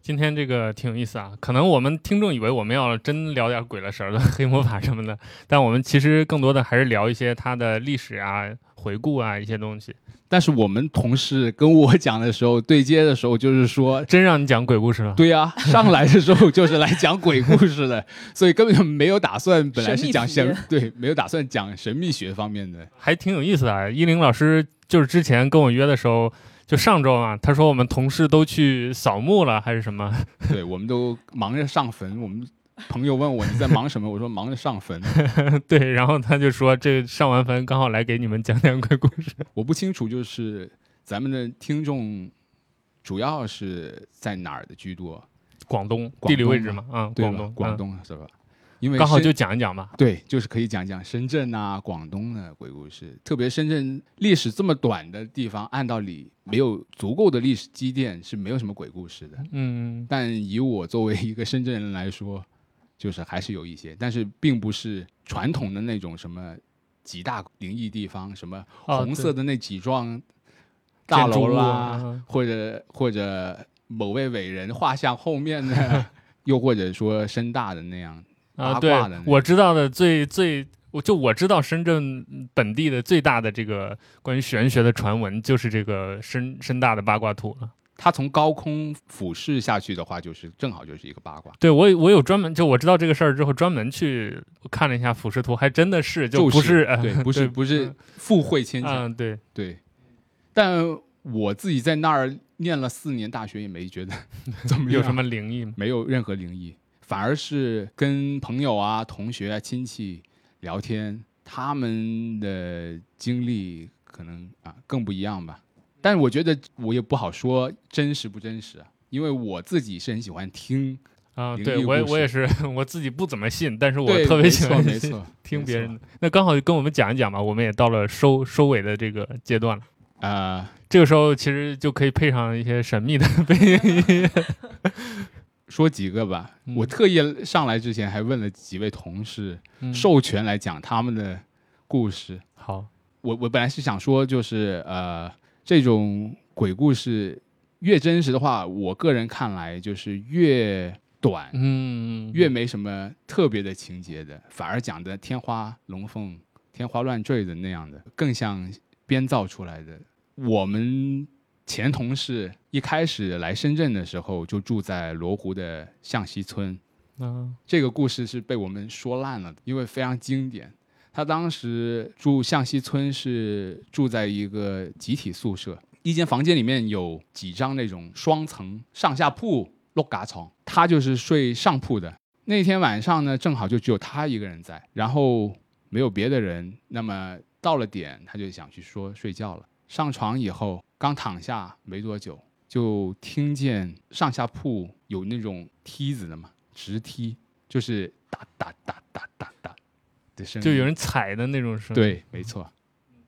今天这个挺有意思啊。可能我们听众以为我们要真聊点鬼了神儿的黑魔法什么的，但我们其实更多的还是聊一些它的历史啊、回顾啊一些东西。但是我们同事跟我讲的时候，对接的时候就是说，真让你讲鬼故事了？对呀、上来的时候就是来讲鬼故事的，所以根本就没有打算，本来是讲神神，对，没有打算讲神秘学方面的。还挺有意思的啊。依林老师就是之前跟我约的时候，就上周啊，他说我们同事都去扫墓了，还是什么？对，我们都忙着上坟。我们朋友问我你在忙什么，我说忙着上坟。对，然后他就说这上完坟刚好来给你们讲讲鬼故事。我不清楚，就是咱们的听众主要是在哪儿的居多？广东广地理位置嘛，啊、对广东，广嗯东是吧？因为刚好就讲一讲嘛。对，就是可以讲讲深圳啊、广东的鬼故事。特别深圳历史这么短的地方，按道理没有足够的历史积淀，是没有什么鬼故事的。嗯，但以我作为一个深圳人来说，就是还是有一些，但是并不是传统的那种什么几大灵异地方，什么哦红色的那几幢大楼啦，啊或者或者某位伟人画像后面的，又或者说深大的那样。啊，对我知道的最最，我就我知道深圳本地的最大的这个关于玄学的传闻，就是这个深深大的八卦图了。它从高空俯视下去的话，就是正好就是一个八卦，对我有我有专门就我知道这个事儿之后，专门去看了一下俯视图，还真的是就不是呃对，不是不是富会牵强，嗯，对，对。但我自己在那儿念了四年大学，也没觉得 怎么有什么灵异？没有任何灵异，反而是跟朋友啊、同学啊、亲戚聊天，他们的经历可能啊更不一样吧。但是我觉得我也不好说真实不真实啊，因为我自己是很喜欢听，啊，对我我也是，我自己不怎么信，但是我，特别喜欢听别人的。那刚好跟我们讲一讲吧，我们也到了收收尾的这个阶段了。啊、这个时候其实就可以配上一些神秘的背景音乐。说几个吧。嗯我特意上来之前还问了几位同事，嗯授权来讲他们的故事。好，我我本来是想说，就是呃，这种鬼故事越真实的话，我个人看来就是越短，嗯，越没什么特别的情节的，反而讲的天花龙凤、天花乱坠的那样的，更像编造出来的。我们前同事一开始来深圳的时候，就住在罗湖的向西村。嗯，这个故事是被我们说烂了的，因为非常经典。他当时住向西村是住在一个集体宿舍，一间房间里面有几张那种双层上下铺落嘎床，他就是睡上铺的。那天晚上呢，正好就只有他一个人在，然后没有别的人。那么到了点，他就想去说睡觉了。上床以后，刚躺下没多久，就听见上下铺有那种梯子的嘛，直梯，就是哒哒哒哒哒哒的声音，就有人踩的那种声。，对，没错。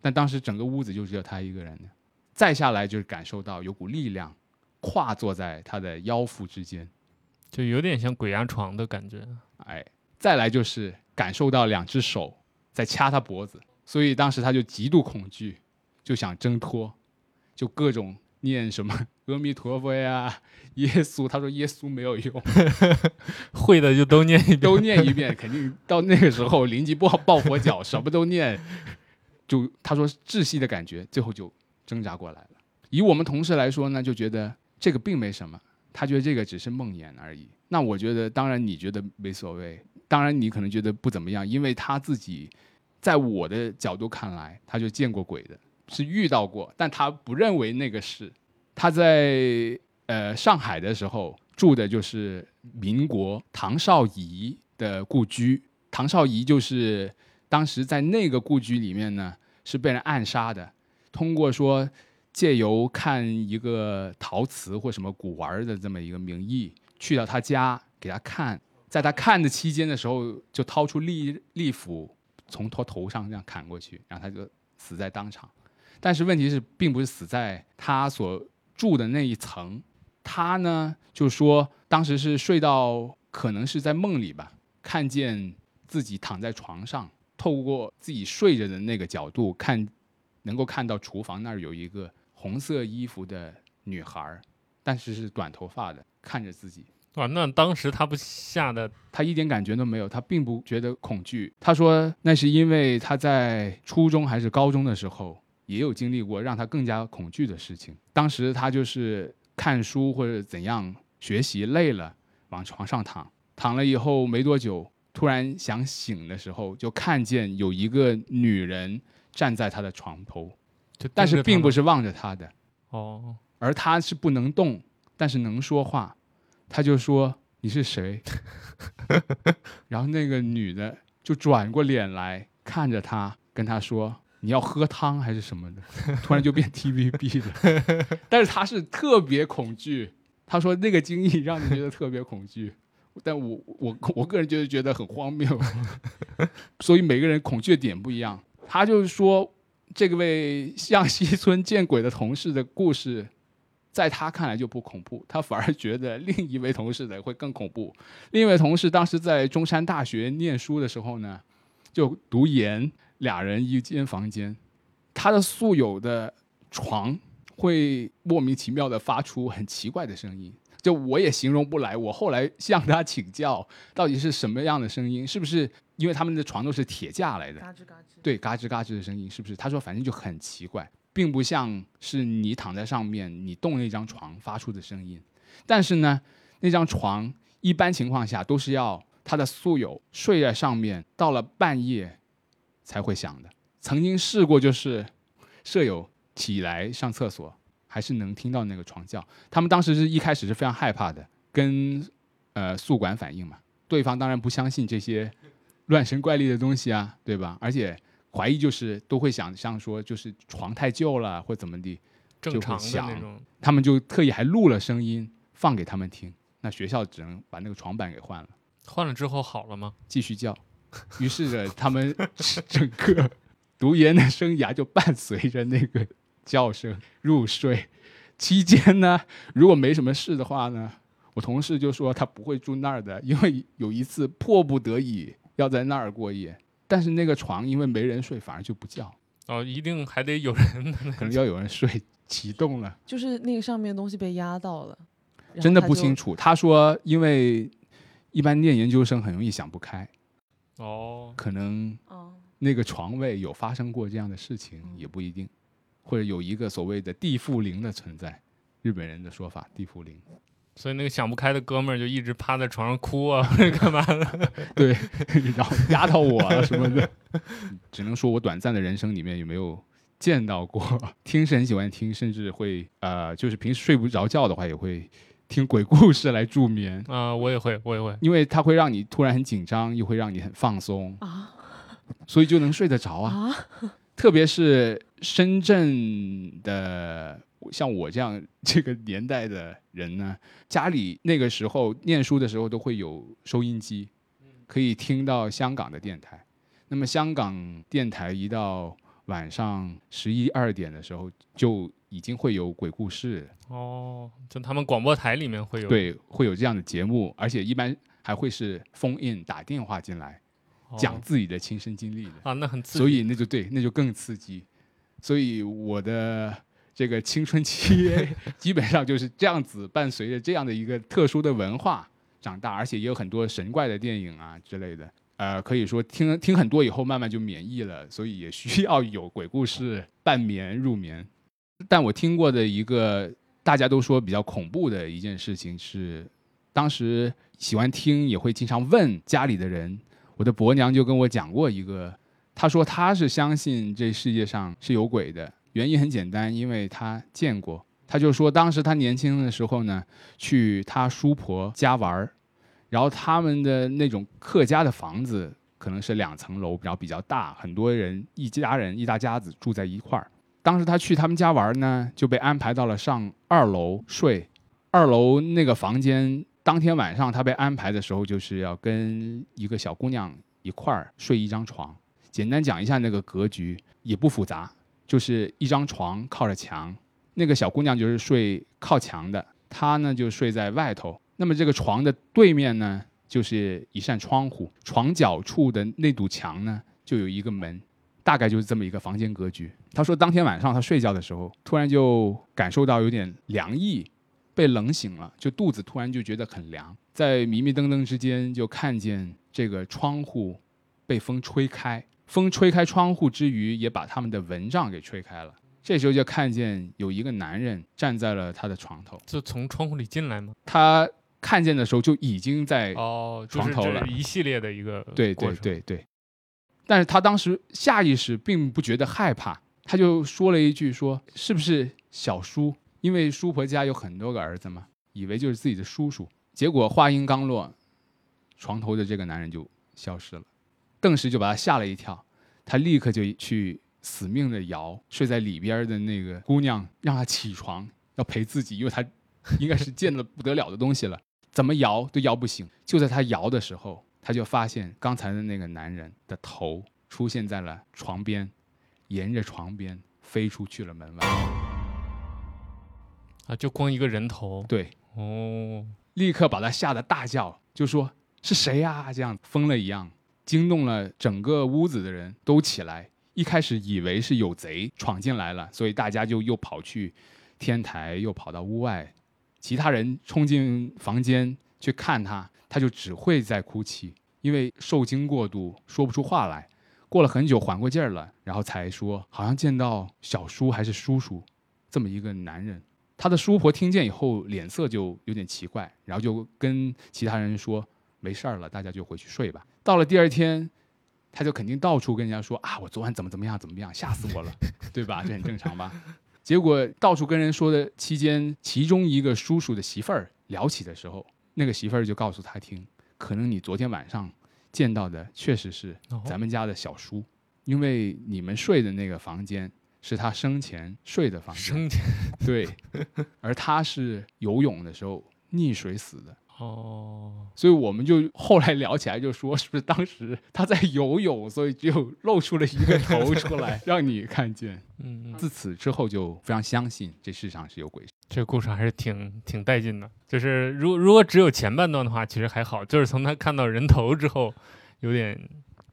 但当时整个屋子就只有他一个人的，再下来就是感受到有股力量跨坐在他的腰腹之间，就有点像鬼压床的感觉。哎，再来就是感受到两只手在掐他脖子，所以当时他就极度恐惧，就想挣脱，就各种念什么 阿弥陀佛呀、耶稣，他说耶稣没有用，会的就都念一遍。都念一遍，肯定到那个时候临急抱抱佛脚，什么都念，就他说窒息的感觉，最后就挣扎过来了。以我们同事来说呢，就觉得这个并没什么，他觉得这个只是梦魇而已。那我觉得，当然你觉得没所谓，当然你可能觉得不怎么样，因为他自己在我的角度看来，他就见过鬼的，是遇到过，但他不认为那个是他在呃上海的时候住的就是民国唐绍仪的故居，唐绍仪就是当时在那个故居里面呢是被人暗杀的，通过说借由看一个陶瓷或什么古玩的这么一个名义，去到他家给他看，在他看的期间的时候，就掏出利利斧从他头上这样砍过去，然后他就死在当场。但是问题是，并不是死在他所住的那一层，他呢就说当时是睡到可能是在梦里吧，看见自己躺在床上，透过自己睡着的那个角度看，能够看到厨房那儿有一个红色衣服的女孩，但是是短头发的，看着自己。哇，那当时他不吓得他一点感觉都没有，他并不觉得恐惧。他说那是因为他在初中还是高中的时候也有经历过让他更加恐惧的事情。当时他就是看书或者怎样学习累了，往床上躺，躺了以后没多久，突然想醒的时候，就看见有一个女人站在他的床头，就，但是并不是是望着他的，哦，而他是不能动，但是能说话。他就说：“你是谁？” 然后那个女的就转过脸来看着他，跟他说：“你要喝汤还是什么的？” 突然就变 TVB 了。但是他是特别恐惧，他说那个经历让你觉得特别恐惧，但我我我个人就是觉得很荒谬。所以每个人恐惧的点不一样。他就是说，这个位向西村见鬼的同事的故事，在他看来就不恐怖，他反而觉得另一位同事的会更恐怖。另一位同事当时在中山大学念书的时候呢，就读研，俩人一间房间，他的宿友的床会莫名其妙的发出很奇怪的声音。就我也形容不来，我后来向他请教，到底是什么样的声音？是不是因为他们的床都是铁架来的？嘎吱嘎吱。对，嘎吱嘎吱的声音，是不是？他说反正就很奇怪，并不像是你躺在上面，你动那张床发出的声音。但是呢，那张床一般情况下都是要他的宿友睡在上面，到了半夜才会响的。曾经试过，就是舍友起来上厕所，还是能听到那个床叫。他们当时是一开始是非常害怕的，跟呃宿管反映嘛，对方当然不相信这些乱神怪力的东西啊，对吧？而且怀疑就是都会想象说，就是床太旧了或怎么地，正常的响那种。他们就特意还录了声音放给他们听，那学校只能把那个床板给换了，换了之后好了吗？继续叫。于是呢，他们整个读研的生涯就伴随着那个叫声入睡。期间呢，如果没什么事的话呢，我同事就说他不会住那儿的，因为有一次迫不得已要在那儿过夜，但是那个床因为没人睡，反而就不叫，哦，一定还得有人可能要有人睡启动了。就是那个上面的东西被压到了，真的不清楚。他说，因为一般念研究生很容易想不开，哦，可能哦，那个床位有发生过这样的事情，也不一定，或者有一个所谓的地缚灵的存在，日本人的说法，地缚灵。所以那个想不开的哥们儿就一直趴在床上哭啊，或 者干嘛的？对，然后压到我啊什么的，只能说我短暂的人生里面有没有见到过，听是很喜欢听，甚至会呃，就是平时睡不着觉的话，也会听鬼故事来助眠。啊、我也会，我也会。因为它会让你突然很紧张，又会让你很放松啊，所以就能睡得着啊。啊，特别是深圳的，像我这样这个年代的人呢，家里那个时候念书的时候都会有收音机，可以听到香港的电台。那么香港电台一到晚上十一二点的时候，就已经会有鬼故事，哦，就他们广播台里面会有对，会有这样的节目，而且一般还会是封印打电话进来讲哦自己的亲身经历的。啊，那很刺激。所以那就对，那就更刺激。所以我的这个青春期 基本上就是这样子，伴随着这样的一个特殊的文化长大，而且也有很多神怪的电影啊之类的。呃，可以说听听很多以后，慢慢就免疫了，所以也需要有鬼故事伴眠入眠。但我听过的一个大家都说比较恐怖的一件事情是，当时喜欢听也会经常问家里的人，我的伯娘就跟我讲过一个她说她是相信这世界上是有鬼的，原因很简单，因为她见过。她就说当时她年轻的时候呢，去她叔婆家玩儿，然后他们的那种客家的房子可能是两层楼，然后比较大，很多人一家人一大家子住在一块儿。当时他去他们家玩呢，就被安排到了上二楼睡。二楼那个房间，当天晚上他被安排的时候，就是要跟一个小姑娘一块儿睡一张床。简单讲一下那个格局，也不复杂，就是一张床靠着墙，那个小姑娘就是睡靠墙的，她呢就睡在外头。那么这个床的对面呢，就是一扇窗户，床角处的那堵墙呢，就有一个门，大概就是这么一个房间格局。他说，当天晚上他睡觉的时候，突然就感受到有点凉意，被冷醒了，就肚子突然就觉得很凉，在迷迷瞪瞪之间，就看见这个窗户被风吹开，风吹开窗户之余，也把他们的蚊帐给吹开了。这时候就看见有一个男人站在了他的床头，就从窗户里进来吗？他看见的时候就已经在哦，床头了这是一系列的一个对对对对，但是他当时下意识并不觉得害怕，他就说了一句说：“是不是小叔？因为叔婆家有很多个儿子嘛，以为就是自己的叔叔。”结果话音刚落，床头的这个男人就消失了。顿时就把他吓了一跳，他立刻就去死命的摇睡在里边的那个姑娘，让她起床，要陪自己，因为他应该是见了不得了的东西了，怎么摇都摇不醒。就在他摇的时候，他就发现刚才的那个男人的头出现在了床边，沿着床边飞出去了门外。啊，就光一个人头对，哦，立刻把他吓得大叫，就说是谁呀、这样疯了一样，惊动了整个屋子的人都起来。一开始以为是有贼闯进来了，所以大家就又跑去天台，又跑到屋外。其他人冲进房间去看他，他就只会在哭泣，因为受惊过度，说不出话来。过了很久，缓过劲儿了，然后才说，好像见到小叔还是叔叔这么一个男人。他的叔婆听见以后，脸色就有点奇怪，然后就跟其他人说：“没事儿了，大家就回去睡吧。”到了第二天，他就肯定到处跟人家说：“啊，我昨晚怎么怎么样，怎么样，吓死我了，对吧？这很正常吧？”结果到处跟人说的期间，其中一个叔叔的媳妇儿聊起的时候，那个媳妇儿就告诉他听：“可能你昨天晚上见到的确实是哦咱们家的小叔，因为你们睡的那个房间是他生前睡的房间。”生前对，而他是游泳的时候溺水死的。哦，所以我们就后来聊起来，就说是不是当时他在游泳，所以只有露出了一个头出来 让你看见。嗯，自此之后就非常相信这世上是有鬼。这个故事还是挺挺带劲的。就是如如果只有前半段的话，其实还好，就是从他看到人头之后，有点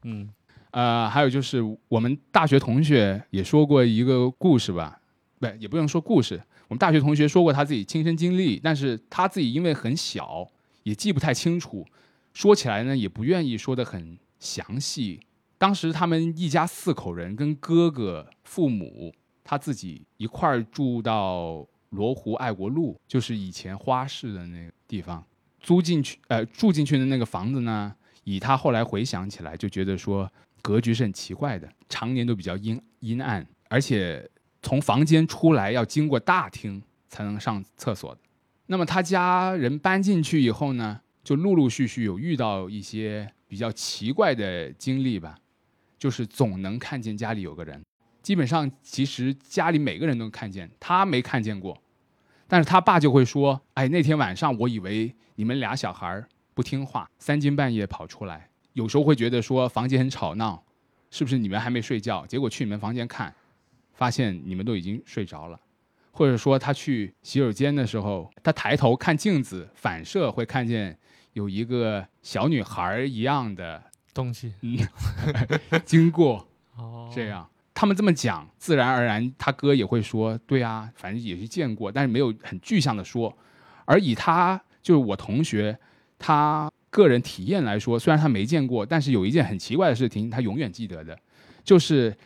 嗯呃，还有就是我们大学同学也说过一个故事吧，不也不用说故事，我们大学同学说过他自己亲身经历，但是他自己因为很小。也记不太清楚，说起来呢也不愿意说的很详细。当时他们一家四口人跟哥哥、父母，他自己一块儿住到罗湖爱国路，就是以前花市的那个地方，租进去，呃，住进去的那个房子呢，以他后来回想起来，就觉得说格局是很奇怪的，常年都比较阴阴暗，而且从房间出来要经过大厅才能上厕所。那么他家人搬进去以后呢，就陆陆续续有遇到一些比较奇怪的经历吧，就是总能看见家里有个人。基本上其实家里每个人都看见，他没看见过，但是他爸就会说：“哎，那天晚上我以为你们俩小孩不听话，三更半夜跑出来，有时候会觉得说房间很吵闹，是不是你们还没睡觉？结果去你们房间看，发现你们都已经睡着了。”或者说他去洗手间的时候，他抬头看镜子，反射会看见有一个小女孩一样的东西 经过。哦，这样他们这么讲，自然而然他哥也会说：“对啊，反正也是见过，但是没有很具象的说。”而以他就是我同学他个人体验来说，虽然他没见过，但是有一件很奇怪的事情，他永远记得的，就是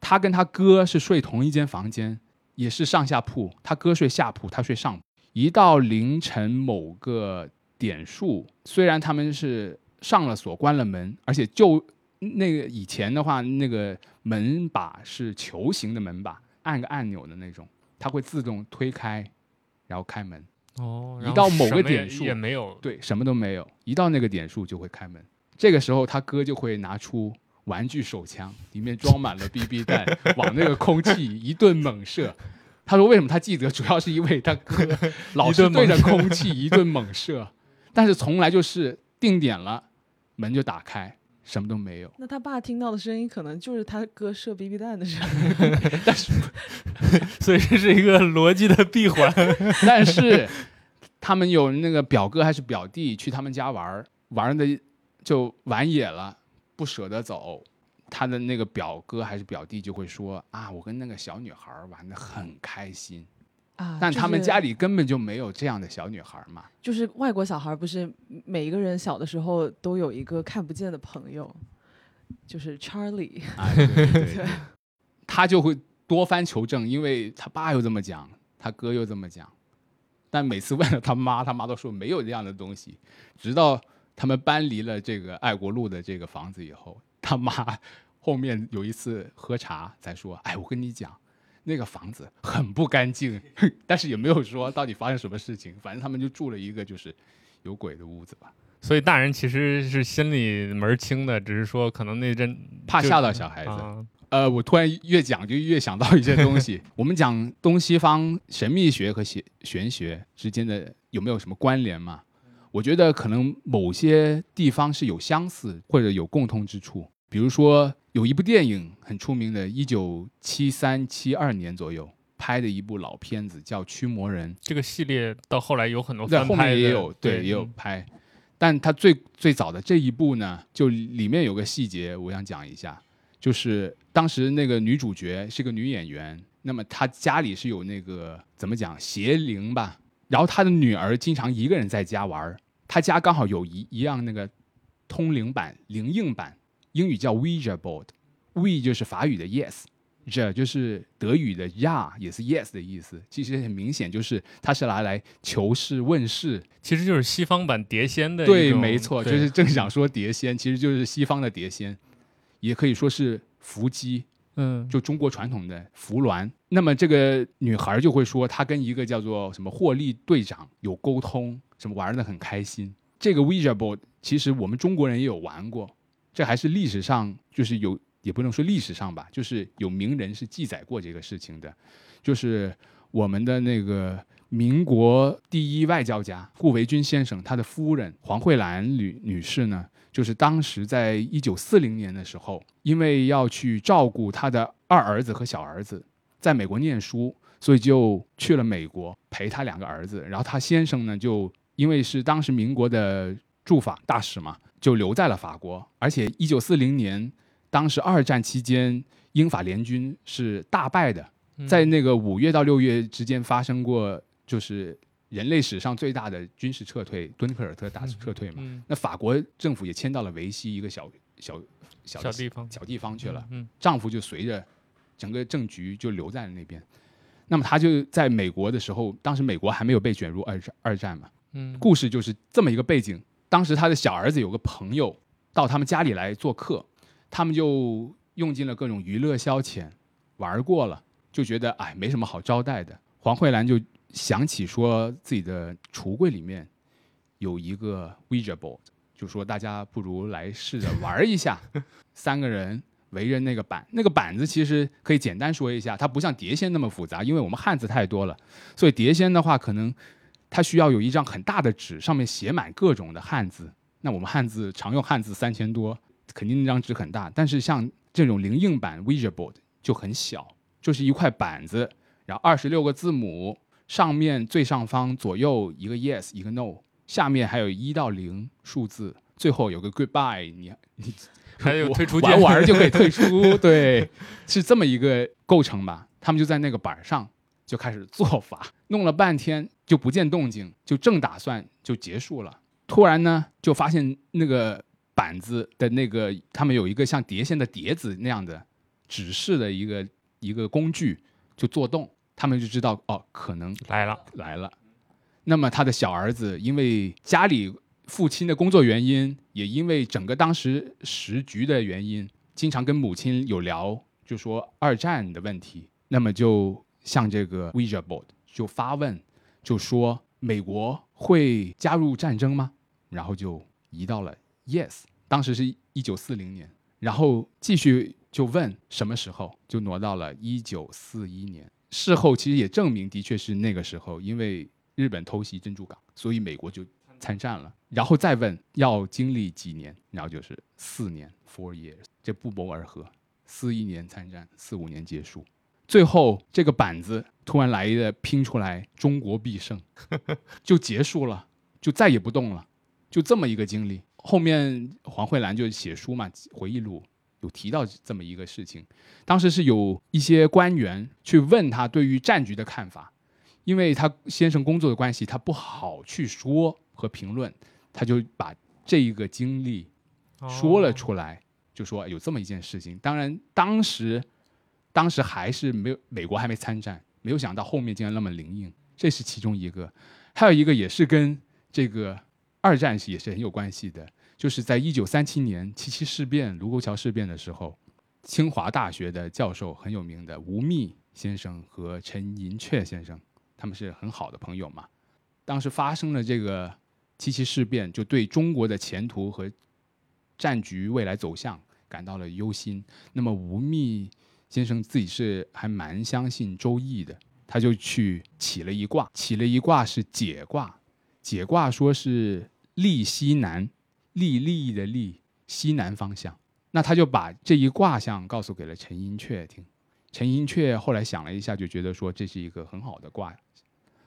他跟他哥是睡同一间房间。也是上下铺，他哥睡下铺，他睡上铺。一到凌晨某个点数，虽然他们是上了锁、关了门，而且就那个以前的话，那个门把是球形的门把，按个按钮的那种，它会自动推开，然后开门。哦，一到某个点数也没有，对，什么都没有。一到那个点数就会开门，这个时候他哥就会拿出。玩具手枪里面装满了 BB 弹，往那个空气一顿猛射。他说：“为什么他记得？主要是因为他哥老是对着空气一顿猛射，但是从来就是定点了，门就打开，什么都没有。那他爸听到的声音可能就是他哥射 BB 弹的声音，但是所以这是一个逻辑的闭环。但是他们有那个表哥还是表弟去他们家玩玩的就玩野了。”不舍得走，他的那个表哥还是表弟就会说啊，我跟那个小女孩玩的很开心啊，但他们家里根本就没有这样的小女孩嘛。就是外国小孩不是每一个人小的时候都有一个看不见的朋友，就是 Charlie 啊，对对 对，他就会多番求证，因为他爸又这么讲，他哥又这么讲，但每次问了他妈，他妈都说没有这样的东西，直到。他们搬离了这个爱国路的这个房子以后，他妈后面有一次喝茶才说：“哎，我跟你讲，那个房子很不干净，但是也没有说到底发生什么事情。反正他们就住了一个就是有鬼的屋子吧。所以大人其实是心里门清的，只是说可能那阵怕吓到小孩子。呃，我突然越讲就越想到一些东西。我们讲东西方神秘学和玄玄学之间的有没有什么关联嘛？我觉得可能某些地方是有相似或者有共通之处，比如说有一部电影很出名的，一九七三七二年左右拍的一部老片子，叫《驱魔人》。这个系列到后来有很多翻拍，后面也有，对，也有拍。但它最最早的这一部呢，就里面有个细节，我想讲一下，就是当时那个女主角是个女演员，那么她家里是有那个怎么讲邪灵吧。然后他的女儿经常一个人在家玩他家刚好有一一样那个通灵板、灵应板，英语叫 Ouija board，We 就是法语的 Yes，这就是德语的 Ja，也是 Yes 的意思。其实很明显就是它是拿来求事问事，其实就是西方版碟仙的。对，没错，就是正想说碟仙，其实就是西方的碟仙，也可以说是伏击。嗯，就中国传统的扶鸾，那么这个女孩就会说，她跟一个叫做什么霍利队长有沟通，什么玩的很开心。这个 Ouija board 其实我们中国人也有玩过，这还是历史上就是有，也不能说历史上吧，就是有名人是记载过这个事情的，就是我们的那个民国第一外交家顾维钧先生他的夫人黄慧兰女女士呢，就是当时在一九四零年的时候，因为要去照顾他的二儿子和小儿子在美国念书，所以就去了美国陪他两个儿子。然后他先生呢，就因为是当时民国的驻法大使嘛，就留在了法国。而且一九四零年，当时二战期间，英法联军是大败的。在那个五月到六月之间发生过，就是人类史上最大的军事撤退——敦刻尔特大撤退嘛。那法国政府也迁到了维希一个小小小小地方小地方去了。嗯，丈夫就随着整个政局就留在了那边。那么他就在美国的时候，当时美国还没有被卷入二战二战嘛。嗯，故事就是这么一个背景。当时他的小儿子有个朋友到他们家里来做客，他们就用尽了各种娱乐消遣，玩过了。就觉得哎，没什么好招待的。黄慧兰就想起说自己的橱柜里面有一个 Ouija board，就说大家不如来试着玩一下。三个人围着那个板，那个板子其实可以简单说一下，它不像碟仙那么复杂，因为我们汉字太多了，所以碟仙的话可能它需要有一张很大的纸，上面写满各种的汉字。那我们汉字常用汉字三千多，肯定那张纸很大。但是像这种灵硬版 Ouija board 就很小。就是一块板子，然后二十六个字母，上面最上方左右一个 yes 一个 no，下面还有一到零数字，最后有个 goodbye，你你 还有退出玩玩就可以退出，对，是这么一个构成吧。他们就在那个板上就开始做法，弄了半天就不见动静，就正打算就结束了，突然呢就发现那个板子的那个他们有一个像碟仙的碟子那样的指示的一个。一个工具就做动，他们就知道哦，可能来了来了。那么他的小儿子因为家里父亲的工作原因，也因为整个当时时局的原因，经常跟母亲有聊，就说二战的问题。那么就向这个 Ouija board 就发问，就说美国会加入战争吗？然后就移到了 Yes。当时是一九四零年，然后继续。就问什么时候，就挪到了一九四一年。事后其实也证明，的确是那个时候，因为日本偷袭珍珠港，所以美国就参战了。然后再问要经历几年，然后就是四年 （four years），这不谋而合。四一年参战，四五年结束，最后这个板子突然来的拼出来“中国必胜”，就结束了，就再也不动了，就这么一个经历。后面黄慧兰就写书嘛，回忆录。有提到这么一个事情，当时是有一些官员去问他对于战局的看法，因为他先生工作的关系，他不好去说和评论，他就把这一个经历说了出来，就说有这么一件事情。当然，当时当时还是没有美国还没参战，没有想到后面竟然那么灵应，这是其中一个。还有一个也是跟这个二战是也是很有关系的。就是在一九三七年七七事变、卢沟桥事变的时候，清华大学的教授很有名的吴宓先生和陈寅恪先生，他们是很好的朋友嘛。当时发生了这个七七事变，就对中国的前途和战局未来走向感到了忧心。那么吴宓先生自己是还蛮相信周易的，他就去起了一卦，起了一卦是解卦，解卦说是利西南。利利益的利，西南方向。那他就把这一卦象告诉给了陈寅恪听。陈寅恪后来想了一下，就觉得说这是一个很好的卦。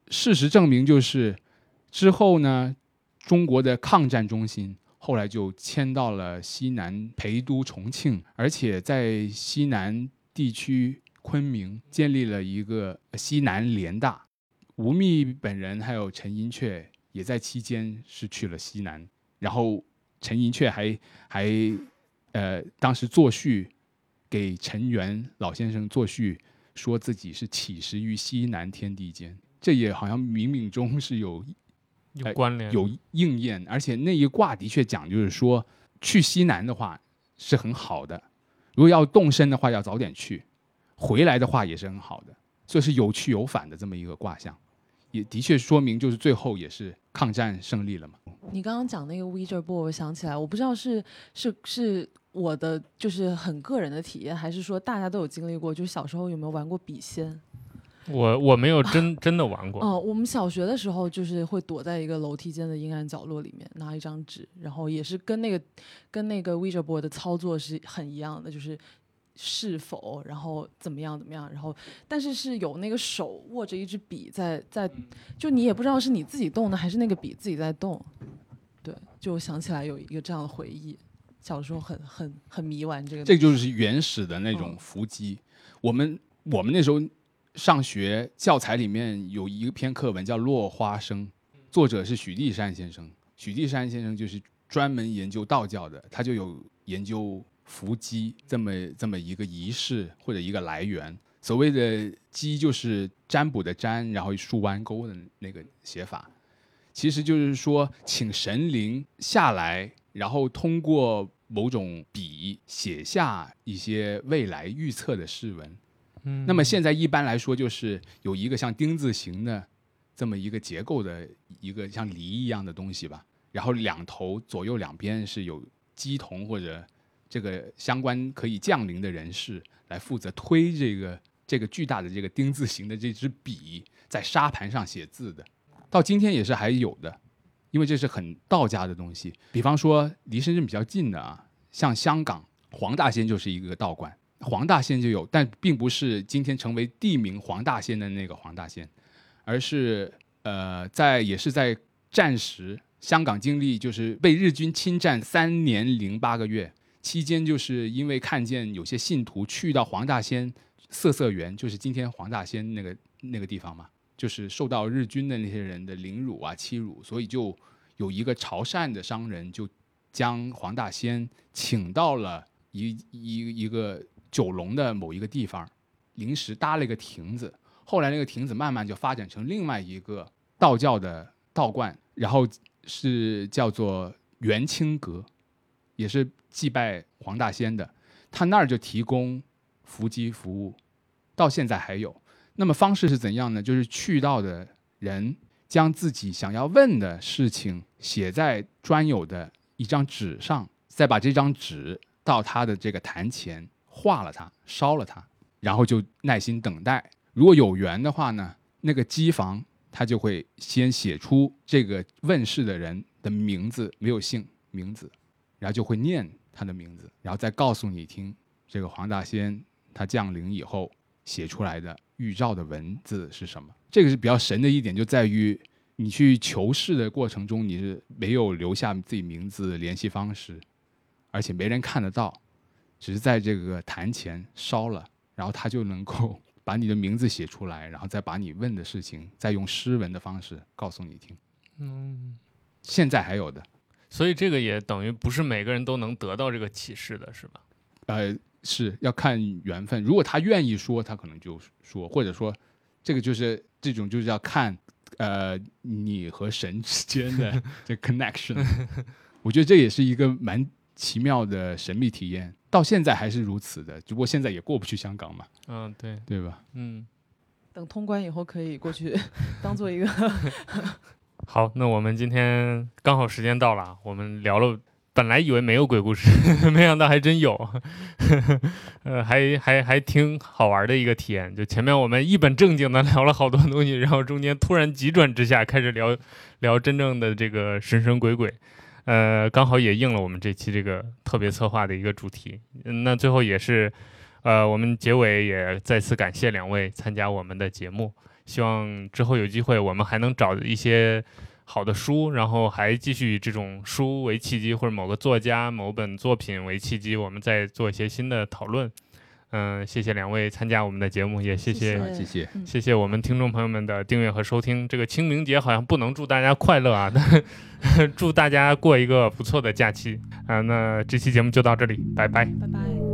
事实证明，就是之后呢，中国的抗战中心后来就迁到了西南陪都重庆，而且在西南地区昆明建立了一个西南联大。吴宓本人还有陈寅恪也在期间是去了西南，然后。陈寅恪还还，呃，当时作序给陈元老先生作序，说自己是起始于西南天地间，这也好像冥冥中是有有关联、有应验，而且那一卦的确讲就是说，去西南的话是很好的，如果要动身的话要早点去，回来的话也是很好的，所以是有去有返的这么一个卦象。也的确说明，就是最后也是抗战胜利了嘛。你刚刚讲那个 Ouija board，我想起来，我不知道是是是我的就是很个人的体验，还是说大家都有经历过？就是小时候有没有玩过笔仙？我我没有真 真的玩过。哦，我们小学的时候就是会躲在一个楼梯间的阴暗角落里面，拿一张纸，然后也是跟那个跟那个 Ouija board 的操作是很一样的，就是是否，然后怎么样怎么样，然后但是是有那个手握着一支笔在在，就你也不知道是你自己动的还是那个笔自己在动。对，就想起来有一个这样的回忆，小时候很很很迷玩这个。这就是原始的那种伏击。我们我们那时候上学教材里面有一篇课文叫《落花生》，作者是许地山先生。许地山先生就是专门研究道教的，他就有研究伏击这么这么一个仪式或者一个来源。所谓的“鸡”就是占卜的“占”，然后竖弯钩的那个写法。其实就是说，请神灵下来，然后通过某种笔写下一些未来预测的诗文。嗯，那么现在一般来说，就是有一个像丁字形的这么一个结构的一个像梨一样的东西吧，然后两头左右两边是有鸡同或者这个相关可以降临的人士来负责推这个这个巨大的这个丁字形的这支笔在沙盘上写字的。到今天也是还有的，因为这是很道家的东西。比方说离深圳比较近的啊，像香港黄大仙就是一个道观，黄大仙就有，但并不是今天成为地名黄大仙的那个黄大仙，而是呃在也是在战时，香港经历就是被日军侵占三年零八个月期间，就是因为看见有些信徒去到黄大仙色色园，就是今天黄大仙那个那个地方嘛。就是受到日军的那些人的凌辱啊、欺辱，所以就有一个潮汕的商人就将黄大仙请到了一一一个九龙的某一个地方，临时搭了一个亭子。后来那个亭子慢慢就发展成另外一个道教的道观，然后是叫做元清阁，也是祭拜黄大仙的。他那儿就提供伏击服务，到现在还有。那么方式是怎样呢？就是去到的人将自己想要问的事情写在专有的一张纸上，再把这张纸到他的这个坛前画了它，烧了它，然后就耐心等待。如果有缘的话呢，那个机房他就会先写出这个问世的人的名字，没有姓名字，然后就会念他的名字，然后再告诉你听这个黄大仙他降临以后写出来的。预兆的文字是什么？这个是比较神的一点，就在于你去求事的过程中，你是没有留下自己名字、联系方式，而且没人看得到，只是在这个坛前烧了，然后他就能够把你的名字写出来，然后再把你问的事情，再用诗文的方式告诉你听。嗯，现在还有的，所以这个也等于不是每个人都能得到这个启示的，是吧？呃。是要看缘分，如果他愿意说，他可能就说，或者说，这个就是这种就是要看，呃，你和神之间的 这 connection。我觉得这也是一个蛮奇妙的神秘体验，到现在还是如此的，只不过现在也过不去香港嘛。嗯，对，对吧？嗯，等通关以后可以过去 当做一个。好，那我们今天刚好时间到了，我们聊了。本来以为没有鬼故事，没想到还真有，呃，还还还挺好玩的一个体验。就前面我们一本正经的聊了好多东西，然后中间突然急转直下，开始聊聊真正的这个神神鬼鬼，呃，刚好也应了我们这期这个特别策划的一个主题。那最后也是，呃，我们结尾也再次感谢两位参加我们的节目，希望之后有机会我们还能找一些。好的书，然后还继续以这种书为契机，或者某个作家、某本作品为契机，我们再做一些新的讨论。嗯，谢谢两位参加我们的节目，也谢谢谢谢谢谢我们听众朋友们的订阅和收听。这个清明节好像不能祝大家快乐啊，但 祝大家过一个不错的假期啊。那这期节目就到这里，拜拜，拜拜。